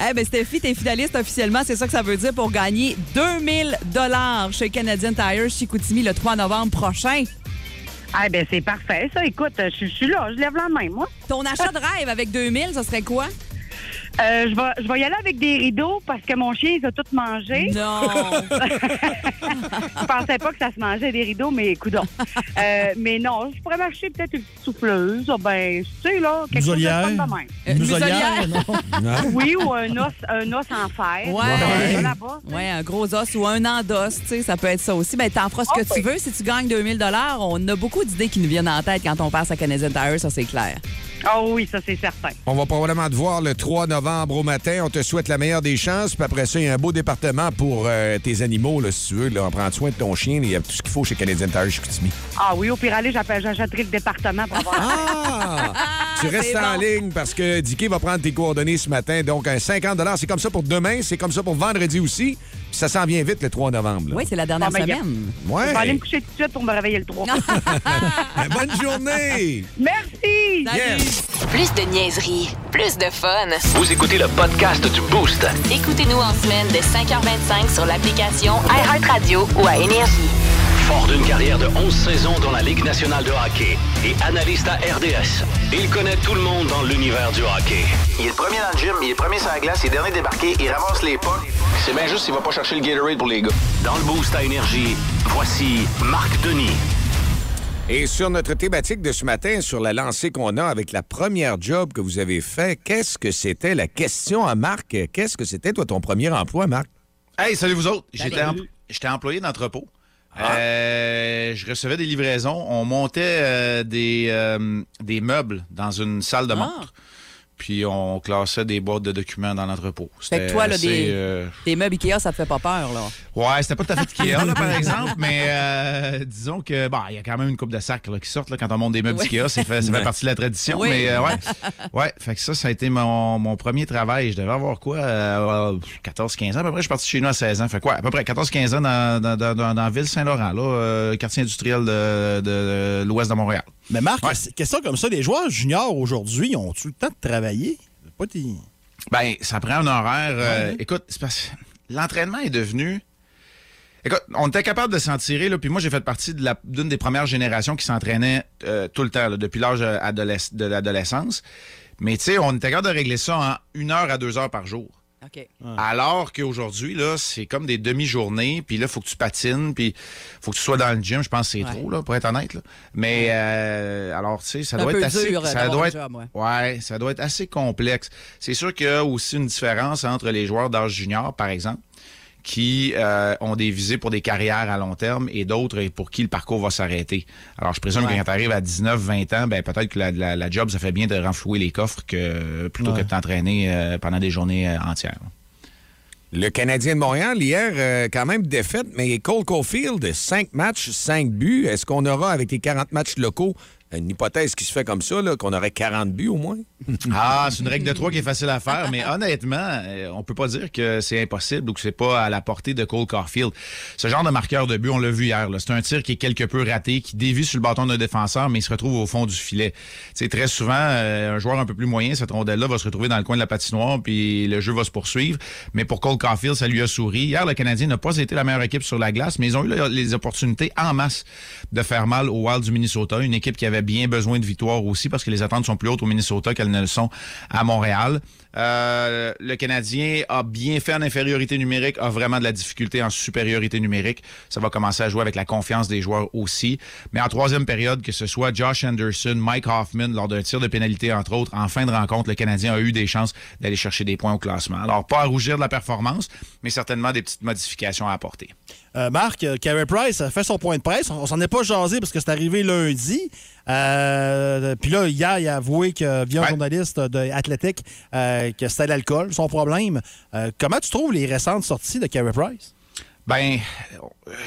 Eh ben Stéphie, t'es finaliste officiellement, c'est ça que ça veut dire pour gagner 2000 dollars chez Canadian Tire Chicoutimi le 3 novembre prochain. Ah, ben c'est parfait. Ça, écoute, je suis là. Je lève la main, moi. Ton achat de rêve avec 2000, ça serait quoi? Euh, je, vais, je vais y aller avec des rideaux parce que mon chien, il a tout mangé. Non. Je pensais pas que ça se mangeait des rideaux, mais coudons. Euh, mais non, je pourrais m'acheter peut-être une petite souffleuse. Ah, Ben, tu sais, là, quelque chose de fun de même. Euh, muselière. non? Oui, ou un os, un os en fer. Ouais. Là-bas. Ouais, un gros os ou un an d'os, tu sais, ça peut être ça aussi. Ben, t'en feras ce que Ah, tu veux. Si tu gagnes 2000 dollars, on a beaucoup d'idées qui nous viennent en tête quand on passe à Canadian Tire, ça c'est clair. Ah oui, ça, c'est certain. On va probablement te voir le 3 novembre au matin. On te souhaite la meilleure des chances. Puis après ça, il y a un beau département pour euh, tes animaux, là, si tu veux. Là, on prend soin de ton chien. Il y a tout ce qu'il faut chez Canadian Tire Chicoutimi. Ah oui, au pire aller, j'appelle- j'achèterai le département pour avoir... Ah! tu restes en bon. ligne parce que Dicky va prendre tes coordonnées ce matin. Donc, un 50 c'est comme ça pour demain. C'est comme ça pour vendredi aussi. Puis ça s'en vient vite le 3 novembre. là. Oui, c'est la dernière ben, semaine. Ouais. Je vais aller me coucher tout de suite pour me réveiller le 3. Ben, bonne journée! Merci! Yes! Plus de niaiserie, plus de fun. Vous écoutez le podcast du Boost. Écoutez-nous en semaine de 5h25 sur l'application iHeartRadio ou à Énergie. Fort d'une carrière de 11 saisons dans la Ligue nationale de hockey et analyste à RDS, il connaît tout le monde dans l'univers du hockey. Il est le premier dans le gym, il est premier sur la glace, il est dernier débarqué, il ramasse les pas. C'est bien juste s'il va pas chercher le Gatorade pour les gars. Dans le Boost à Énergie, voici Marc Denis. Et sur notre thématique de ce matin, sur la lancée qu'on a avec la première job que vous avez fait, qu'est-ce que c'était la question à Marc? Qu'est-ce que c'était, toi, ton premier emploi, Marc? Hey, salut vous autres. J'étais employé d'entrepôt. Ah. Euh, je recevais des livraisons. On montait euh, des, euh, des meubles dans une salle de Ah. Puis on classait des boîtes de documents dans l'entrepôt. Fait que toi, là, assez, des, euh, des meubles Ikea, ça te fait pas peur, là? Ouais, c'était pas tout à fait Ikea, là, par exemple, mais euh, disons que bon, il y a quand même une coupe de sacs là, qui sortent là, quand on monte des meubles Oui. Ikea. C'est fait, ça fait partie de la tradition. Oui. Mais euh, ouais, ouais, fait que ça, ça a été mon, mon premier travail. Je devais avoir quoi, euh, 14-15 ans à peu près? Je suis parti chez nous à 16 ans. Fait quoi, à peu près 14-15 ans dans, dans, dans, dans, dans la ville Saint-Laurent, là, euh, quartier industriel de, de, de l'ouest de Montréal. Mais Marc, Ouais. question comme ça, les joueurs juniors aujourd'hui, ont-tu le temps de travailler? Pas Ben, ça prend un horaire. euh, Ouais. Écoute, c'est parce l'entraînement est devenu. Écoute, on était capable de s'en tirer, là, puis moi, j'ai fait partie de d'une des premières générations qui s'entraînait euh, tout le temps, là, depuis l'âge euh, de l'adolescence. Mais tu sais, on était capable de régler ça en une heure à deux heures par jour. Alors qu'aujourd'hui, là, c'est comme des demi-journées, puis là, faut que tu patines, puis faut que tu sois dans le gym. Je pense que c'est Ouais. trop, là, pour être honnête. là. Mais euh, alors, tu sais, ça doit être assez. ça doit être, job, ouais. ouais, ça doit être assez complexe. C'est sûr qu'il y a aussi une différence entre les joueurs d'âge junior, par exemple, qui euh, ont des visées pour des carrières à long terme et d'autres pour qui le parcours va s'arrêter. Alors, je présume Ouais. que quand tu arrives à 19, 20 ans, ben, peut-être que la, la- la job, ça fait bien de renflouer les coffres que, plutôt Ouais. que de t'entraîner euh, pendant des journées euh, entières. Le Canadien de Montréal, hier, euh, quand même défaite, mais Cole Caulfield, 5 matchs, 5 buts. Est-ce qu'on aura, avec les 40 matchs locaux, une hypothèse qui se fait comme ça, qu'on aurait 40 buts au moins? Ah, c'est une règle de trois qui est facile à faire, mais honnêtement, euh, on peut pas dire que c'est impossible ou que c'est pas à la portée de Cole Caulfield. Ce genre de marqueur de but, on l'a vu hier. C'est un tir qui est quelque peu raté, qui dévie sur le bâton d'un défenseur, mais il se retrouve au fond du filet. C'est très souvent euh, un joueur un peu plus moyen, cette rondelle-là va se retrouver dans le coin de la patinoire, puis le jeu va se poursuivre. Mais pour Cole Caulfield, ça lui a souri. Hier, le Canadien n'a pas été la meilleure équipe sur la glace, mais ils ont eu le- les opportunités en masse de faire mal au Wild du Minnesota, une équipe qui avait bien besoin de victoire aussi parce que les attentes sont plus hautes au Minnesota qu'elles ne le sont à Montréal. Euh, le Canadien a bien fait en infériorité numérique, a vraiment de la difficulté en supériorité numérique. Ça va commencer à jouer avec la confiance des joueurs aussi. Mais en troisième période, que ce soit Josh Anderson, Mike Hoffman, lors d'un tir de pénalité, entre autres, en fin de rencontre, le Canadien a eu des chances d'aller chercher des points au classement. Alors, pas à rougir de la performance, mais certainement des petites modifications à apporter. Euh, Marc, euh, Carey Price a fait son point de presse. On, on s'en est pas jasé parce que c'est arrivé lundi. Euh, Puis là, hier, il a avoué que, via un journaliste de Athletic, euh, que c'était l'alcool, son problème. Euh, comment tu trouves les récentes sorties de Carey Price? Ben,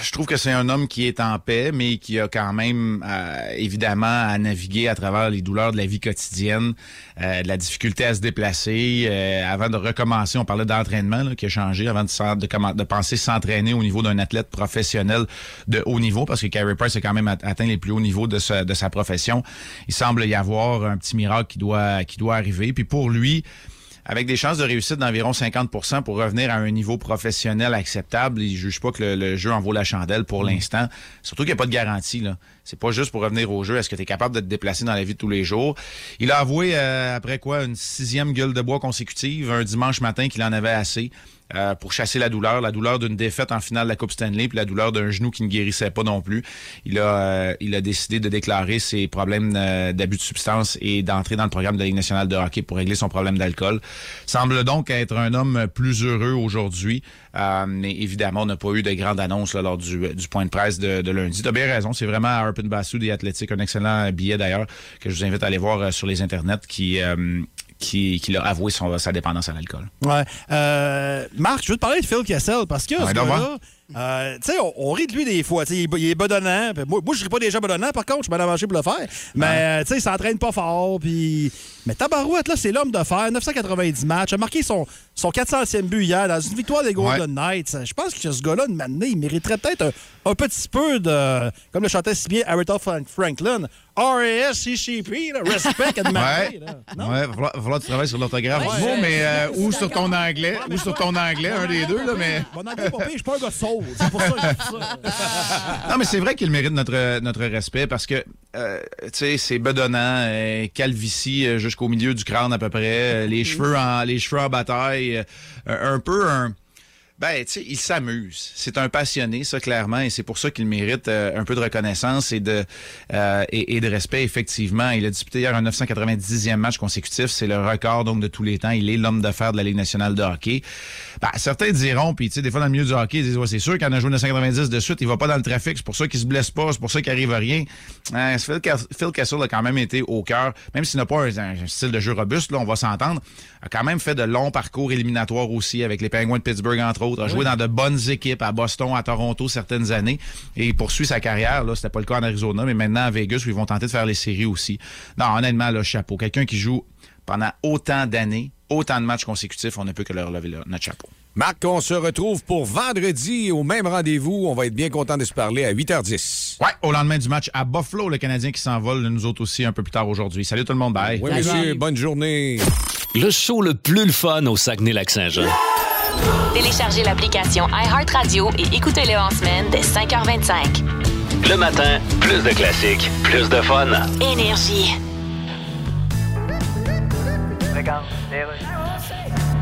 je trouve que c'est un homme qui est en paix, mais qui a quand même euh, évidemment à naviguer à travers les douleurs de la vie quotidienne, euh, de la difficulté à se déplacer. Euh, avant de recommencer, on parlait d'entraînement qui a changé avant de, de, penser s'entraîner au niveau d'un athlète professionnel de haut niveau, parce que Carey Price a quand même at- atteint les plus hauts niveaux de sa, de sa profession. Il semble y avoir un petit miracle qui doit, qui doit arriver. Puis pour lui, avec des chances de réussite d'environ 50% pour revenir à un niveau professionnel acceptable. Il ne juge pas que le, le jeu en vaut la chandelle pour l'instant. Surtout qu'il n'y a pas de garantie. là. C'est pas juste pour revenir au jeu. Est-ce que tu es capable de te déplacer dans la vie de tous les jours? Il a avoué, euh, après quoi, une sixième gueule de bois consécutive, un dimanche matin qu'il en avait assez. Euh, pour chasser la douleur, la douleur d'une défaite en finale de la Coupe Stanley, puis la douleur d'un genou qui ne guérissait pas non plus. Il a, euh, il a décidé de déclarer ses problèmes euh, d'abus de substance et d'entrer dans le programme de la Ligue nationale de hockey pour régler son problème d'alcool. Semble donc être un homme plus heureux aujourd'hui, euh, mais évidemment, on n'a pas eu de grande annonce là, lors du, point de presse de, lundi. Tu as bien raison, c'est vraiment Arpin Bassou des Athlétiques, un excellent billet d'ailleurs, que je vous invite à aller voir sur les internets qui... qui, qui a avoué son- sa dépendance à l'alcool. Ouais. Euh, Marc, je veux te parler de Phil Kessel parce que Ouais, ce donc, gars-là, euh, tu sais, on, on rit de lui des fois. tu sais, Il, est- il est bedonnant. Moi, moi je ris pas déjà bedonnant, par contre, je suis mal avancé pour le faire. Mais, euh, tu sais, il s'entraîne pas fort. Puis... Mais Tabarouette, là, c'est l'homme de fer. 990 matchs. A marqué son, son 400e but hier dans une victoire des Golden Knights. Je pense que ce gars-là, une matinée, il mériterait peut-être un, un petit peu de. Comme le chantait si bien Aretha Frank- Franklin. R-A-S-C-C-P, respect à matinée, là. Ouais, va falloir, que tu travailles sur l'orthographe Ouais, du mot, ouais. mais euh, ou sur ton anglais, ou sur ton anglais, un des deux, là, mais... Mon anglais, pas pire, je suis pas un gars. C'est pour ça que je dis ça. Non, mais c'est vrai qu'il mérite notre, notre respect parce que, euh, tu sais, c'est bedonnant, euh, calvitie euh, jusqu'au milieu du crâne à peu près, euh, les, cheveux en, les cheveux en bataille, un, un peu un... Ben, tu sais, il s'amuse. C'est un passionné, ça, clairement, et c'est pour ça qu'il mérite euh, un peu de reconnaissance et de, euh, et, de respect, effectivement. Il a disputé hier un 990e match consécutif. C'est le record, donc, de tous les temps. Il est l'homme fer de la Ligue nationale de hockey. Ben, certains diront, puis, tu sais, des fois, dans le milieu du hockey, ils disent, ouais, c'est sûr qu'en a joué 990 de suite, il va pas dans le trafic. C'est pour ça qu'il se blesse pas. C'est pour ça qu'il arrive à rien. Euh, Phil, Phil Kessel a quand même été au cœur, même s'il n'a pas un, un style de jeu robuste, là, on va s'entendre, a quand même fait de longs parcours éliminatoires aussi avec les Penguins de Pittsburgh, entre autres. A joué dans de bonnes équipes à Boston, à Toronto certaines années. Et il poursuit sa carrière. Là, c'était pas le cas en Arizona, mais maintenant à Vegas, où ils vont tenter de faire les séries aussi. Non, honnêtement, là, chapeau. Quelqu'un qui joue pendant autant d'années, autant de matchs consécutifs, on ne peut que leur lever notre chapeau. Marc, on se retrouve pour vendredi au même rendez-vous. On va être bien content de se parler à 8h10. Ouais, au lendemain du match à Buffalo, le Canadien qui s'envole, nous autres aussi un peu plus tard aujourd'hui. Salut tout le monde, bye. Oui, monsieur, bonne journée. Le show le plus le fun au Saguenay-Lac-Saint-Jean. Téléchargez l'application iHeartRadio et écoutez-le en semaine dès 5h25. Le matin, plus de classiques, plus de fun. Énergie. Regarde.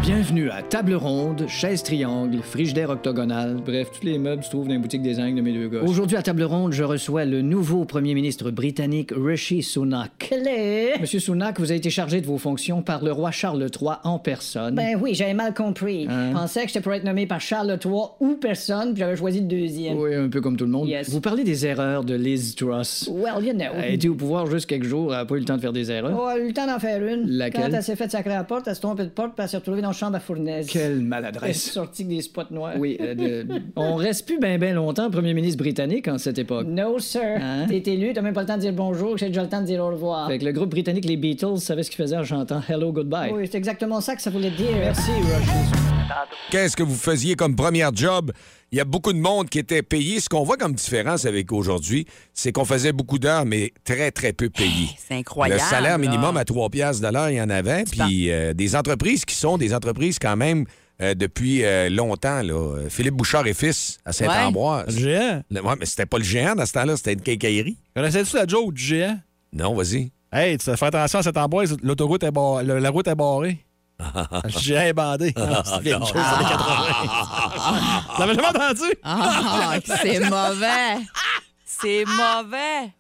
Bienvenue à Table Ronde, Chaise Triangle, Frigidaire Octogonal. Bref, tous les meubles se trouvent dans les boutiques des Ingles de mes deux gars. Aujourd'hui, à Table Ronde, je reçois le nouveau premier ministre britannique Rishi Sunak. Clé. Monsieur Sunak, vous avez été chargé de vos fonctions par le roi Charles III en personne. Ben oui, j'avais mal compris. Hein? Je pensais que j'étais pour être nommé par Charles III ou personne, puis j'avais choisi le deuxième. Oui, un peu comme tout le monde. Yes. Vous parlez des erreurs de Liz Truss. Well, you know. Elle a été au pouvoir juste quelques jours, elle n'a pas eu le temps de faire des erreurs. Oh, elle a eu le temps d'en faire une. Laquelle? Quand elle s'est fait sacrer à la porte, elle s'est trompée de porte, puis elle s'est retrouvée dans la chambre à fournaise. Quelle Elle est maladresse. sortie avec des spots noirs. Oui, euh, de- on reste plus bien ben longtemps premier ministre britannique en cette époque. No, sir. Hein? T'es élu, t'as même pas le temps de dire bonjour, j'ai déjà le temps de dire au revoir. Fait que le groupe britannique Les Beatles savait ce qu'ils faisaient en chantant Hello Goodbye. Oui, c'est exactement ça que ça voulait dire. Merci, Rush. Qu'est-ce que vous faisiez comme première job? Il y a beaucoup de monde qui était payé. Ce qu'on voit comme différence avec aujourd'hui, c'est qu'on faisait beaucoup d'heures, mais très, très peu payés. C'est incroyable. Le salaire là. minimum à 3 piastres de l'heure, il y en avait. Puis euh, des entreprises qui sont des entreprises quand même euh, depuis euh, longtemps. Là. Philippe Bouchard et fils à Saint-Ambroise. Le géant. Le- ouais, mais c'était pas le géant dans ce temps-là, c'était une quincaillerie. Connaissais-tu la joke du géant? Non, vas-y. Hey, tu fais attention à emboise, l'autoroute est la route est barrée. Est bandé. C'est vieille chose des années 80. T'avais jamais entendu? Ah, c'est mauvais. C'est mauvais.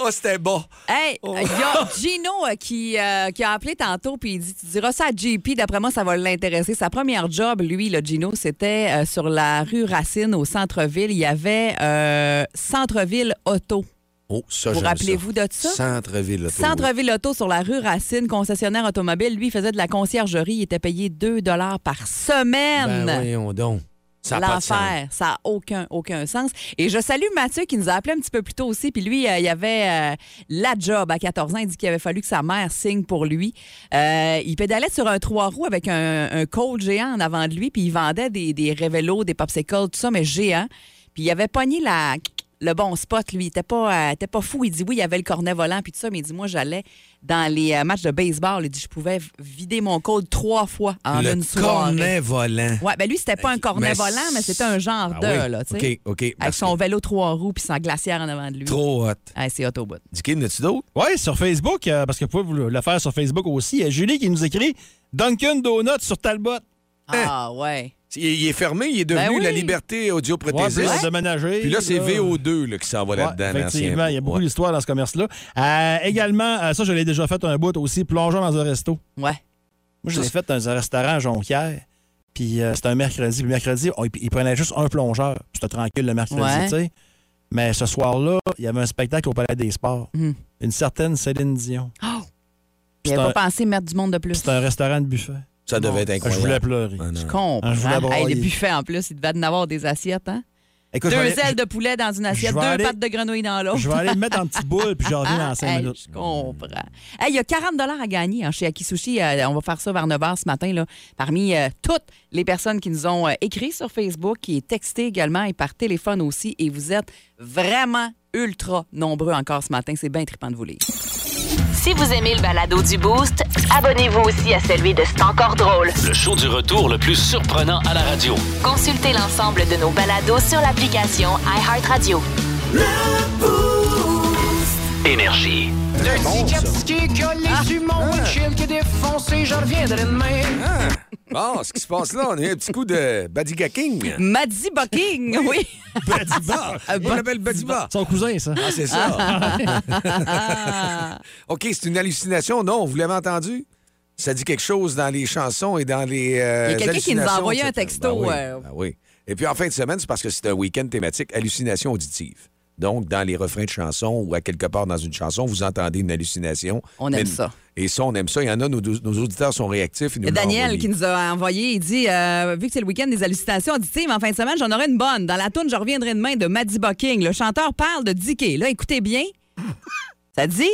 Oh, c'était bon. Hey, il y a Gino euh, qui, euh, qui a appelé tantôt puis il dit Tu diras ça à JP, d'après moi, ça va l'intéresser. Sa première job, lui, le Gino, c'était euh, sur la rue Racine au centre-ville. Il y avait euh, Centre-ville Auto. Oh, ça, Vous rappelez-vous de ça? Centre-ville. auto. Centre-ville Auto sur la rue Racine, concessionnaire automobile. Lui, il faisait de la conciergerie. Il était payé 2 par semaine. Ben voyons donc. Ça. L'enfer, ça n'a aucun, aucun sens. Et je salue Mathieu qui nous a appelé un petit peu plus tôt aussi. Puis lui, euh, il avait euh, la job à 14 ans. Il dit qu'il avait fallu que sa mère signe pour lui. Euh, il pédalait sur un trois roues avec un, un Colt géant en avant de lui. Puis il vendait des, des révélos, des popsicles, tout ça, mais géant. Puis il avait pogné la, le bon spot, lui. Il était pas, euh, était pas fou. Il dit oui, il y avait le cornet volant, puis tout ça. Mais il dit moi, j'allais dans les euh, matchs de baseball. Il dit je pouvais vider mon Colt trois fois en Le une soirée. cornet volant. Ouais, ben lui, c'était pas un cornet Mais volant, mais c'était un genre Ah de, oui. là, tu sais. OK, OK. Avec son vélo trois roues puis sa glacière en avant de lui. Trop hot. C'est hot au bout. Dicky, n'as-tu d'autres? Oui, sur Facebook, euh, parce que vous pouvez le faire sur Facebook aussi. Il y a Julie qui nous écrit Dunkin' Donuts sur Talbot. Ah, ouais. Il, il est fermé, il est devenu Ben oui. la liberté Ouais, audioprothésiste. puis là, déménagé, Puis là, c'est là. VO2 là, qui s'en va Ouais, là-dedans. effectivement, il y a beaucoup Ouais. d'histoires dans ce commerce-là. Euh, également, euh, ça, je l'ai déjà fait un bout aussi, plongeon dans un resto. Ouais. Moi, je l'ai fait dans un restaurant à Jonquière. Puis euh, c'était un mercredi. Puis le mercredi, on- il prenait juste un plongeur. C'était tranquille le mercredi, Ouais. tu sais. Mais ce soir-là, il y avait un spectacle au Palais des Sports. Mhm. Une certaine Céline Dion. Il C'est avait un- pas pensé mettre du monde de plus. C'est un restaurant de buffet. Ça devait être Ah, Je incroyable. voulais pleurer. Ah, non. Je comprends. Ah, je voulais Hey, en plus, il devait en avoir des assiettes, hein? Écoute, Deux je ailes de poulet dans une assiette, deux aller- pattes de grenouille dans l'autre. Je vais aller le mettre en petite boule, puis je reviens dans 5 Hey, minutes. Je comprends. Hey, Il y a 40 à gagner hein, chez Akisushi. Euh, on va faire ça vers 9 h ce matin. Là, parmi euh, toutes les personnes qui nous ont euh, écrit sur Facebook, qui est texté également et par téléphone aussi. Et vous êtes vraiment ultra nombreux encore ce matin. C'est bien trippant de vous lire. Si vous aimez le balado du Boost, abonnez-vous aussi à celui de C'est encore drôle. Le show du retour le plus surprenant à la radio. Consultez l'ensemble de nos balados sur l'application iHeartRadio. Énergie. Le petit jet-ski qui a les sur mon windshield qui est défoncé, j'en reviendrai demain. Ah! Bon, ce qui se passe là, on a eu un petit coup de Badigaking. Maddy Bucking, oui. Badiba. On l'appelle Badiba. Son cousin, ça. Ah, c'est ça. OK, c'est une hallucination. Non, vous l'avez entendu? Ça dit quelque chose dans les chansons et dans les. euh, Il y a quelqu'un qui nous a envoyé un texto, Ben oui, euh. ben oui. Et puis en fin de semaine, c'est parce que c'est un week-end thématique hallucination auditive. Donc, dans les refrains de chansons ou à quelque part dans une chanson, vous entendez une hallucination. On aime Mais- ça. Et ça, on aime ça. Il y en a, nos, nos auditeurs sont réactifs. Nous Daniel qui nous a envoyé, il dit euh, Vu que c'est le week-end des hallucinations auditives, en fin de semaine, j'en aurai une bonne. Dans la toune Je reviendrai demain de Maddie Bucking. Le chanteur parle de Dicky. Là, écoutez bien. Ça dit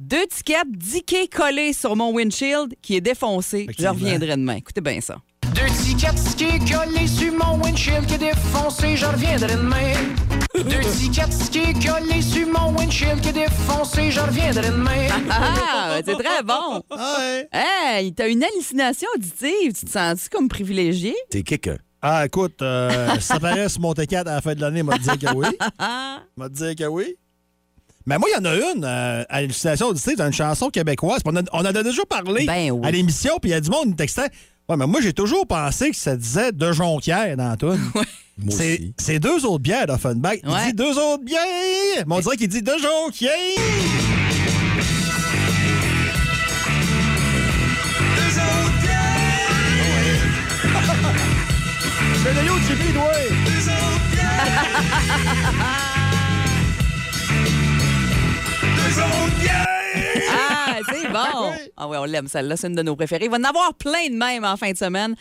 deux tickets Dicky collés sur mon windshield qui est défoncé. Je reviendrai demain. Écoutez bien ça. Deux tickets qui est collé sur mon windshield qui est défoncé, j'en reviendrai demain. Deux tickets qui est collé sur mon windshield qui est défoncé, j'en reviendrai demain. Ah, c'est très bon. Hey, t'as une hallucination auditive. Tu te sens-tu comme privilégié? T'es quelqu'un. Ah, écoute, euh, ça paraît sur mon T4 à la fin de l'année, m'a dit que oui. m'a dit que oui. Mais moi, il y en a une euh, à dans une chanson québécoise. puis On, a- on en a déjà parlé Ben oui. à l'émission, puis il y a du monde qui textait Ouais, mais moi, j'ai toujours pensé que ça disait de Jonquière dans tout. C'est deux autres bières d'Offenbach. Il Ouais. dit deux autres bières. Mais on dirait qu'il dit de Jonquière. Deux autres bières. C'est le UTV, toi. Deux autres Deux autres bières. C'est bon. Ah oui, on l'aime celle-là, c'est une de nos préférées. Il va en avoir plein de même en fin de semaine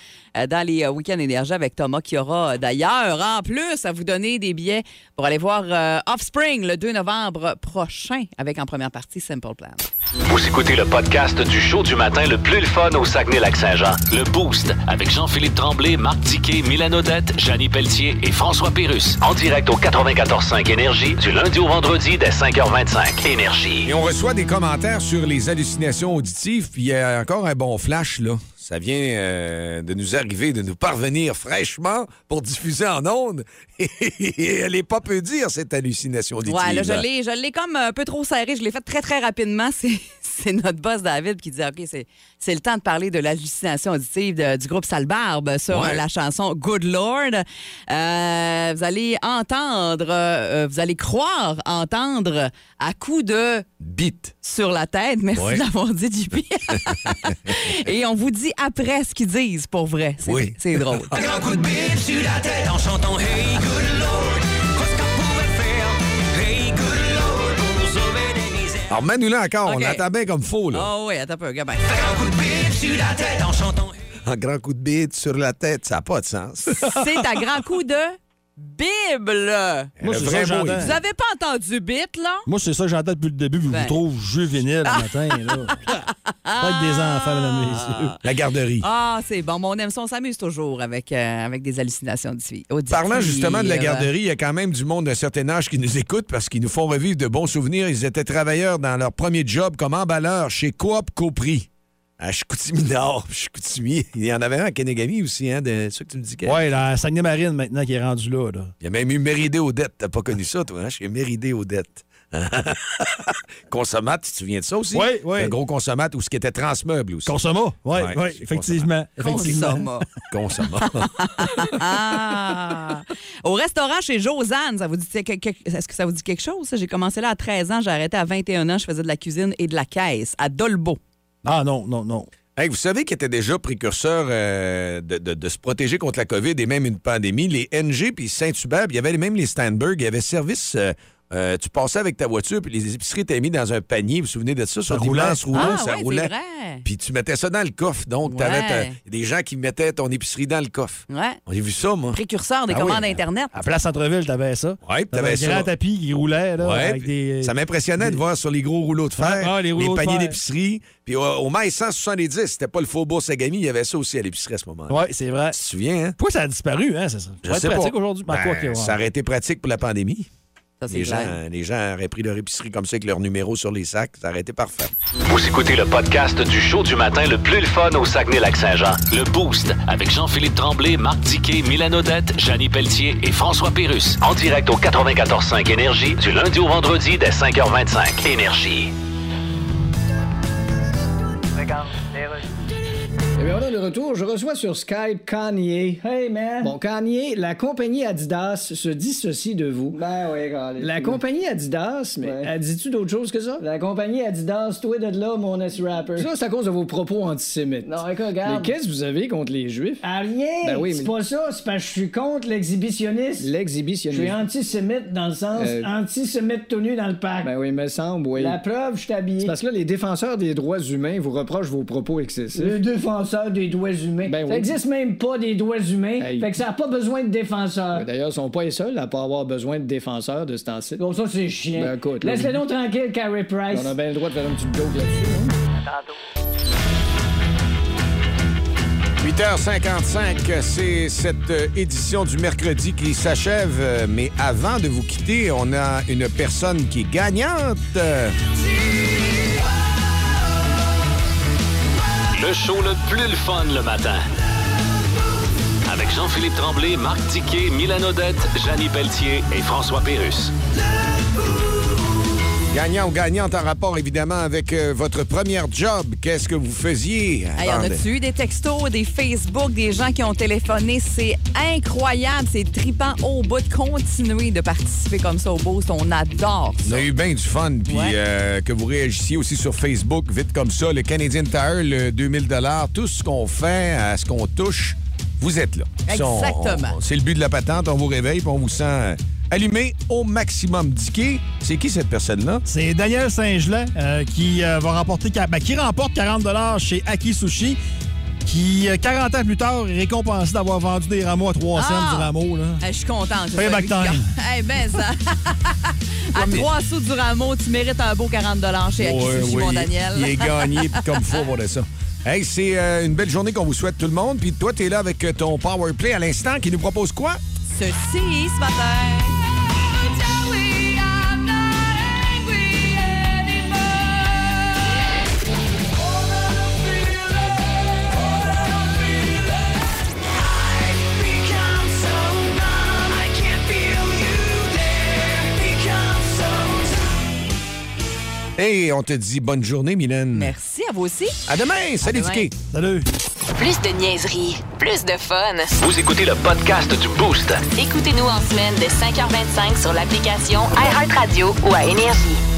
dans les euh, week-ends énergie avec Thomas qui aura euh, d'ailleurs en plus à vous donner des billets pour aller voir euh, Offspring le 2 novembre prochain avec en première partie Simple Plan. Vous écoutez le podcast du show du matin le plus le fun au Saguenay-Lac-Saint-Jean. Le Boost avec Jean-Philippe Tremblay, Marc Diquet, Milan Odette, Janine Pelletier et François Pérus. En direct au 94.5 Énergie du lundi au vendredi dès 5h25. Énergie. Et on reçoit des commentaires sur les hallucinations auditives, puis il y a encore un bon flash, là. Ça vient euh, de nous arriver, de nous parvenir fraîchement pour diffuser en ondes. Et elle est pas peu dire, cette hallucination auditive. Ouais, là, je l'ai, comme un peu trop serré. Je l'ai fait très, très rapidement. C'est, notre boss David qui dit OK, c'est, le temps de parler de l'hallucination auditive de- du groupe Salbarbe sur Ouais. euh, la chanson Good Lord. Euh, vous allez entendre, euh, vous allez croire entendre à coup de Bite. sur la tête. Merci Ouais. d'avoir dit JP. Et on vous dit après ce qu'ils disent pour vrai. C'est, Oui. c'est drôle. Un grand coup de bite sur la tête en chantant Hey good Lord, qu'est-ce qu'on pourrait faire? Hey good Lord, pour nous sauver des misères. Alors, mets-nous-là encore, on OK. l'entend bien comme faux, là. Oh oui, attends un peu, regarde bien. Un grand coup de bite sur la tête en chantant Un grand coup de bite sur la tête, ça n'a pas de sens. C'est à grand coup de Bible. Moi, Un c'est vrai ça que mot, j'entends. Vous avez pas entendu bit, là? Moi, c'est ça que j'entends depuis le début, puis je Ben. vous trouve juvénile le matin. Là. Pas être des enfants, mesdames et messieurs. La garderie. Ah, c'est bon. Mon aime ça, on s'amuse toujours avec, euh, avec des hallucinations auditives. Parlant justement de la garderie, il y a quand même du monde d'un certain âge qui nous écoute parce qu'ils nous font revivre de bons souvenirs. Ils étaient travailleurs dans leur premier job comme emballeur chez Coop Copri. À Chicoutimi-Nord, Chicoutimi. Il y en avait un à Kenegami aussi, hein, de ceux que tu me dis. Ouais, la Saguenay-Marine, maintenant, qui est rendu là. là. Il y a même eu Méridé Odette. T'as pas connu ça, toi, hein? Chez Méridé Odette. Consommate, tu te souviens de ça aussi? Oui, oui. Un gros consommate ou ce qui était transmeuble aussi. Consomma, oui, Ouais, oui, effectivement. effectivement. Consomma. Consommate. Ah! Au restaurant chez Josanne, ça vous dit est-ce que ça vous dit quelque chose? J'ai commencé là à 13 ans, j'ai arrêté à 21 ans, je faisais de la cuisine et de la caisse à Dolbeau. Ah non, non, non. Hey, vous savez qu'il était déjà précurseur euh, de, se protéger contre la COVID et même une pandémie. Les NG puis Saint-Hubert, il y avait même les Steinberg, il y avait service. euh, euh, tu passais avec ta voiture, puis les épiceries étaient mis dans un panier. Vous vous souvenez de ça? Sur des roulantes, Ah, ça ouais, roulait. Puis tu mettais ça dans le coffre. Donc, t'avais ta- Ouais. des gens qui mettaient ton épicerie dans le coffre. Ouais. J'ai vu ça, moi. Précurseur des Ah oui. commandes Internet. À Place Centre-Ville, t'avais ça. Ouais, puis T'avais t'avais un grand ça. tapis qui roulait, là, Ouais, avec puis des... Ça m'impressionnait de voir sur les gros rouleaux de fer, Ah, les paniers d'épicerie. Puis au, au mai 170, c'était pas le Faubourg Sagami, il y avait ça aussi à l'épicerie à ce moment-là. Ouais, c'est vrai. Tu te souviens, hein? Pourquoi ça a disparu, hein, c'est ça? Ça être pratique pas. aujourd'hui. Ben, ouais. Ça aurait été pratique pour la pandémie. Ça, Les gens, les gens auraient pris leur épicerie comme ça avec leur numéro sur les sacs. Ça aurait été parfait. Vous écoutez le podcast du show du matin le plus le fun au Saguenay-Lac-Saint-Jean. Le Boost avec Jean-Philippe Tremblay, Marc Diquet, Milan Odette, Janine Pelletier et François Pérus. En direct au 94.5 Énergie du lundi au vendredi dès 5h25. Énergie. Et bien voilà, de retour, je reçois sur Skype Kanye. Hey, man. Bon, Kanye, la compagnie Adidas se dissocie de vous. Ben oui, La compagnie Adidas, mais elle dit-tu d'autre chose que ça? La compagnie Adidas, toi de là, mon S-rapper. Ça, c'est à cause de vos propos antisémites. Non, écoute, regarde. Mais qu'est-ce que vous avez contre les Juifs? Ah, rien! Ben oui, c'est mais- pas ça, c'est parce que je suis contre l'exhibitionnisme. Je L'exhibitionnisme. suis antisémite dans le sens Euh, antisémite tout nu dans le parc. Ben oui, me semble, oui. La preuve, je suis habillé. C'est parce que là, les défenseurs des droits humains vous reprochent vos propos excessifs. Le défenseur des doigts humains. Ben ça oui. existe même pas des doigts humains. Hey. Fait que ça a pas besoin de défenseur. Ben, D'ailleurs, ils sont pas les seuls à pas avoir besoin de défenseurs de ce temps-ci. Bon, ça, c'est chiant. Ben, écoute, là, Laisse-le oui. donc tranquille, Carey Price. On a bien le droit de faire une petite joke là-dessus. hein? 8h55, c'est cette euh, édition du mercredi qui s'achève. Euh, Mais avant de vous quitter, on a une personne qui est gagnante. Le show le plus le fun le matin. Avec Jean-Philippe Tremblay, Marc Diquet, Milan Odette, Janine Pelletier et François Pérus. Gagnant ou gagnante en rapport, évidemment, avec euh, votre première job. Qu'est-ce que vous faisiez? Hey, on a-tu eu des textos, des Facebook, des gens qui ont téléphoné? C'est incroyable, c'est tripant au bout de continuer de participer comme ça au Boost. On adore On ça. a eu bien du fun, puis Ouais. euh, que vous réagissiez aussi sur Facebook, vite comme ça. Le Canadian Tire, le 2000 tout ce qu'on fait, à ce qu'on touche, vous êtes là. On- Exactement. on- C'est le but de la patente, on vous réveille, puis on vous sent allumé au maximum. Dicky, c'est qui cette personne-là? C'est Daniel Saint-Gelais euh, qui euh, va remporter ben, qui remporte 40 chez Aki Sushi. Qui, euh, 40 ans plus tard, est récompensé d'avoir vendu des rameaux à 3 cents Ah! du rameau. Là. Hey, je suis contente. Pay back time. Hey, ben ça. à 3 sous du rameau, tu mérites un beau 40 chez Aki Ouais, Sushi, ouais, mon Daniel. Il est gagné, puis comme faut pour de ça. Hey, c'est euh, une belle journée qu'on vous souhaite tout le monde. Puis toi, t'es là avec euh, ton Power Play à l'instant qui nous propose quoi? Ceci, ce matin. Hey, on te dit bonne journée, Mylène. Merci, à vous aussi. À demain. Salut. Dicky. Salut. Plus de niaiserie, plus de fun. Vous écoutez le podcast du Boost. Écoutez-nous en semaine de 5h25 sur l'application iHeartRadio ou à Énergie.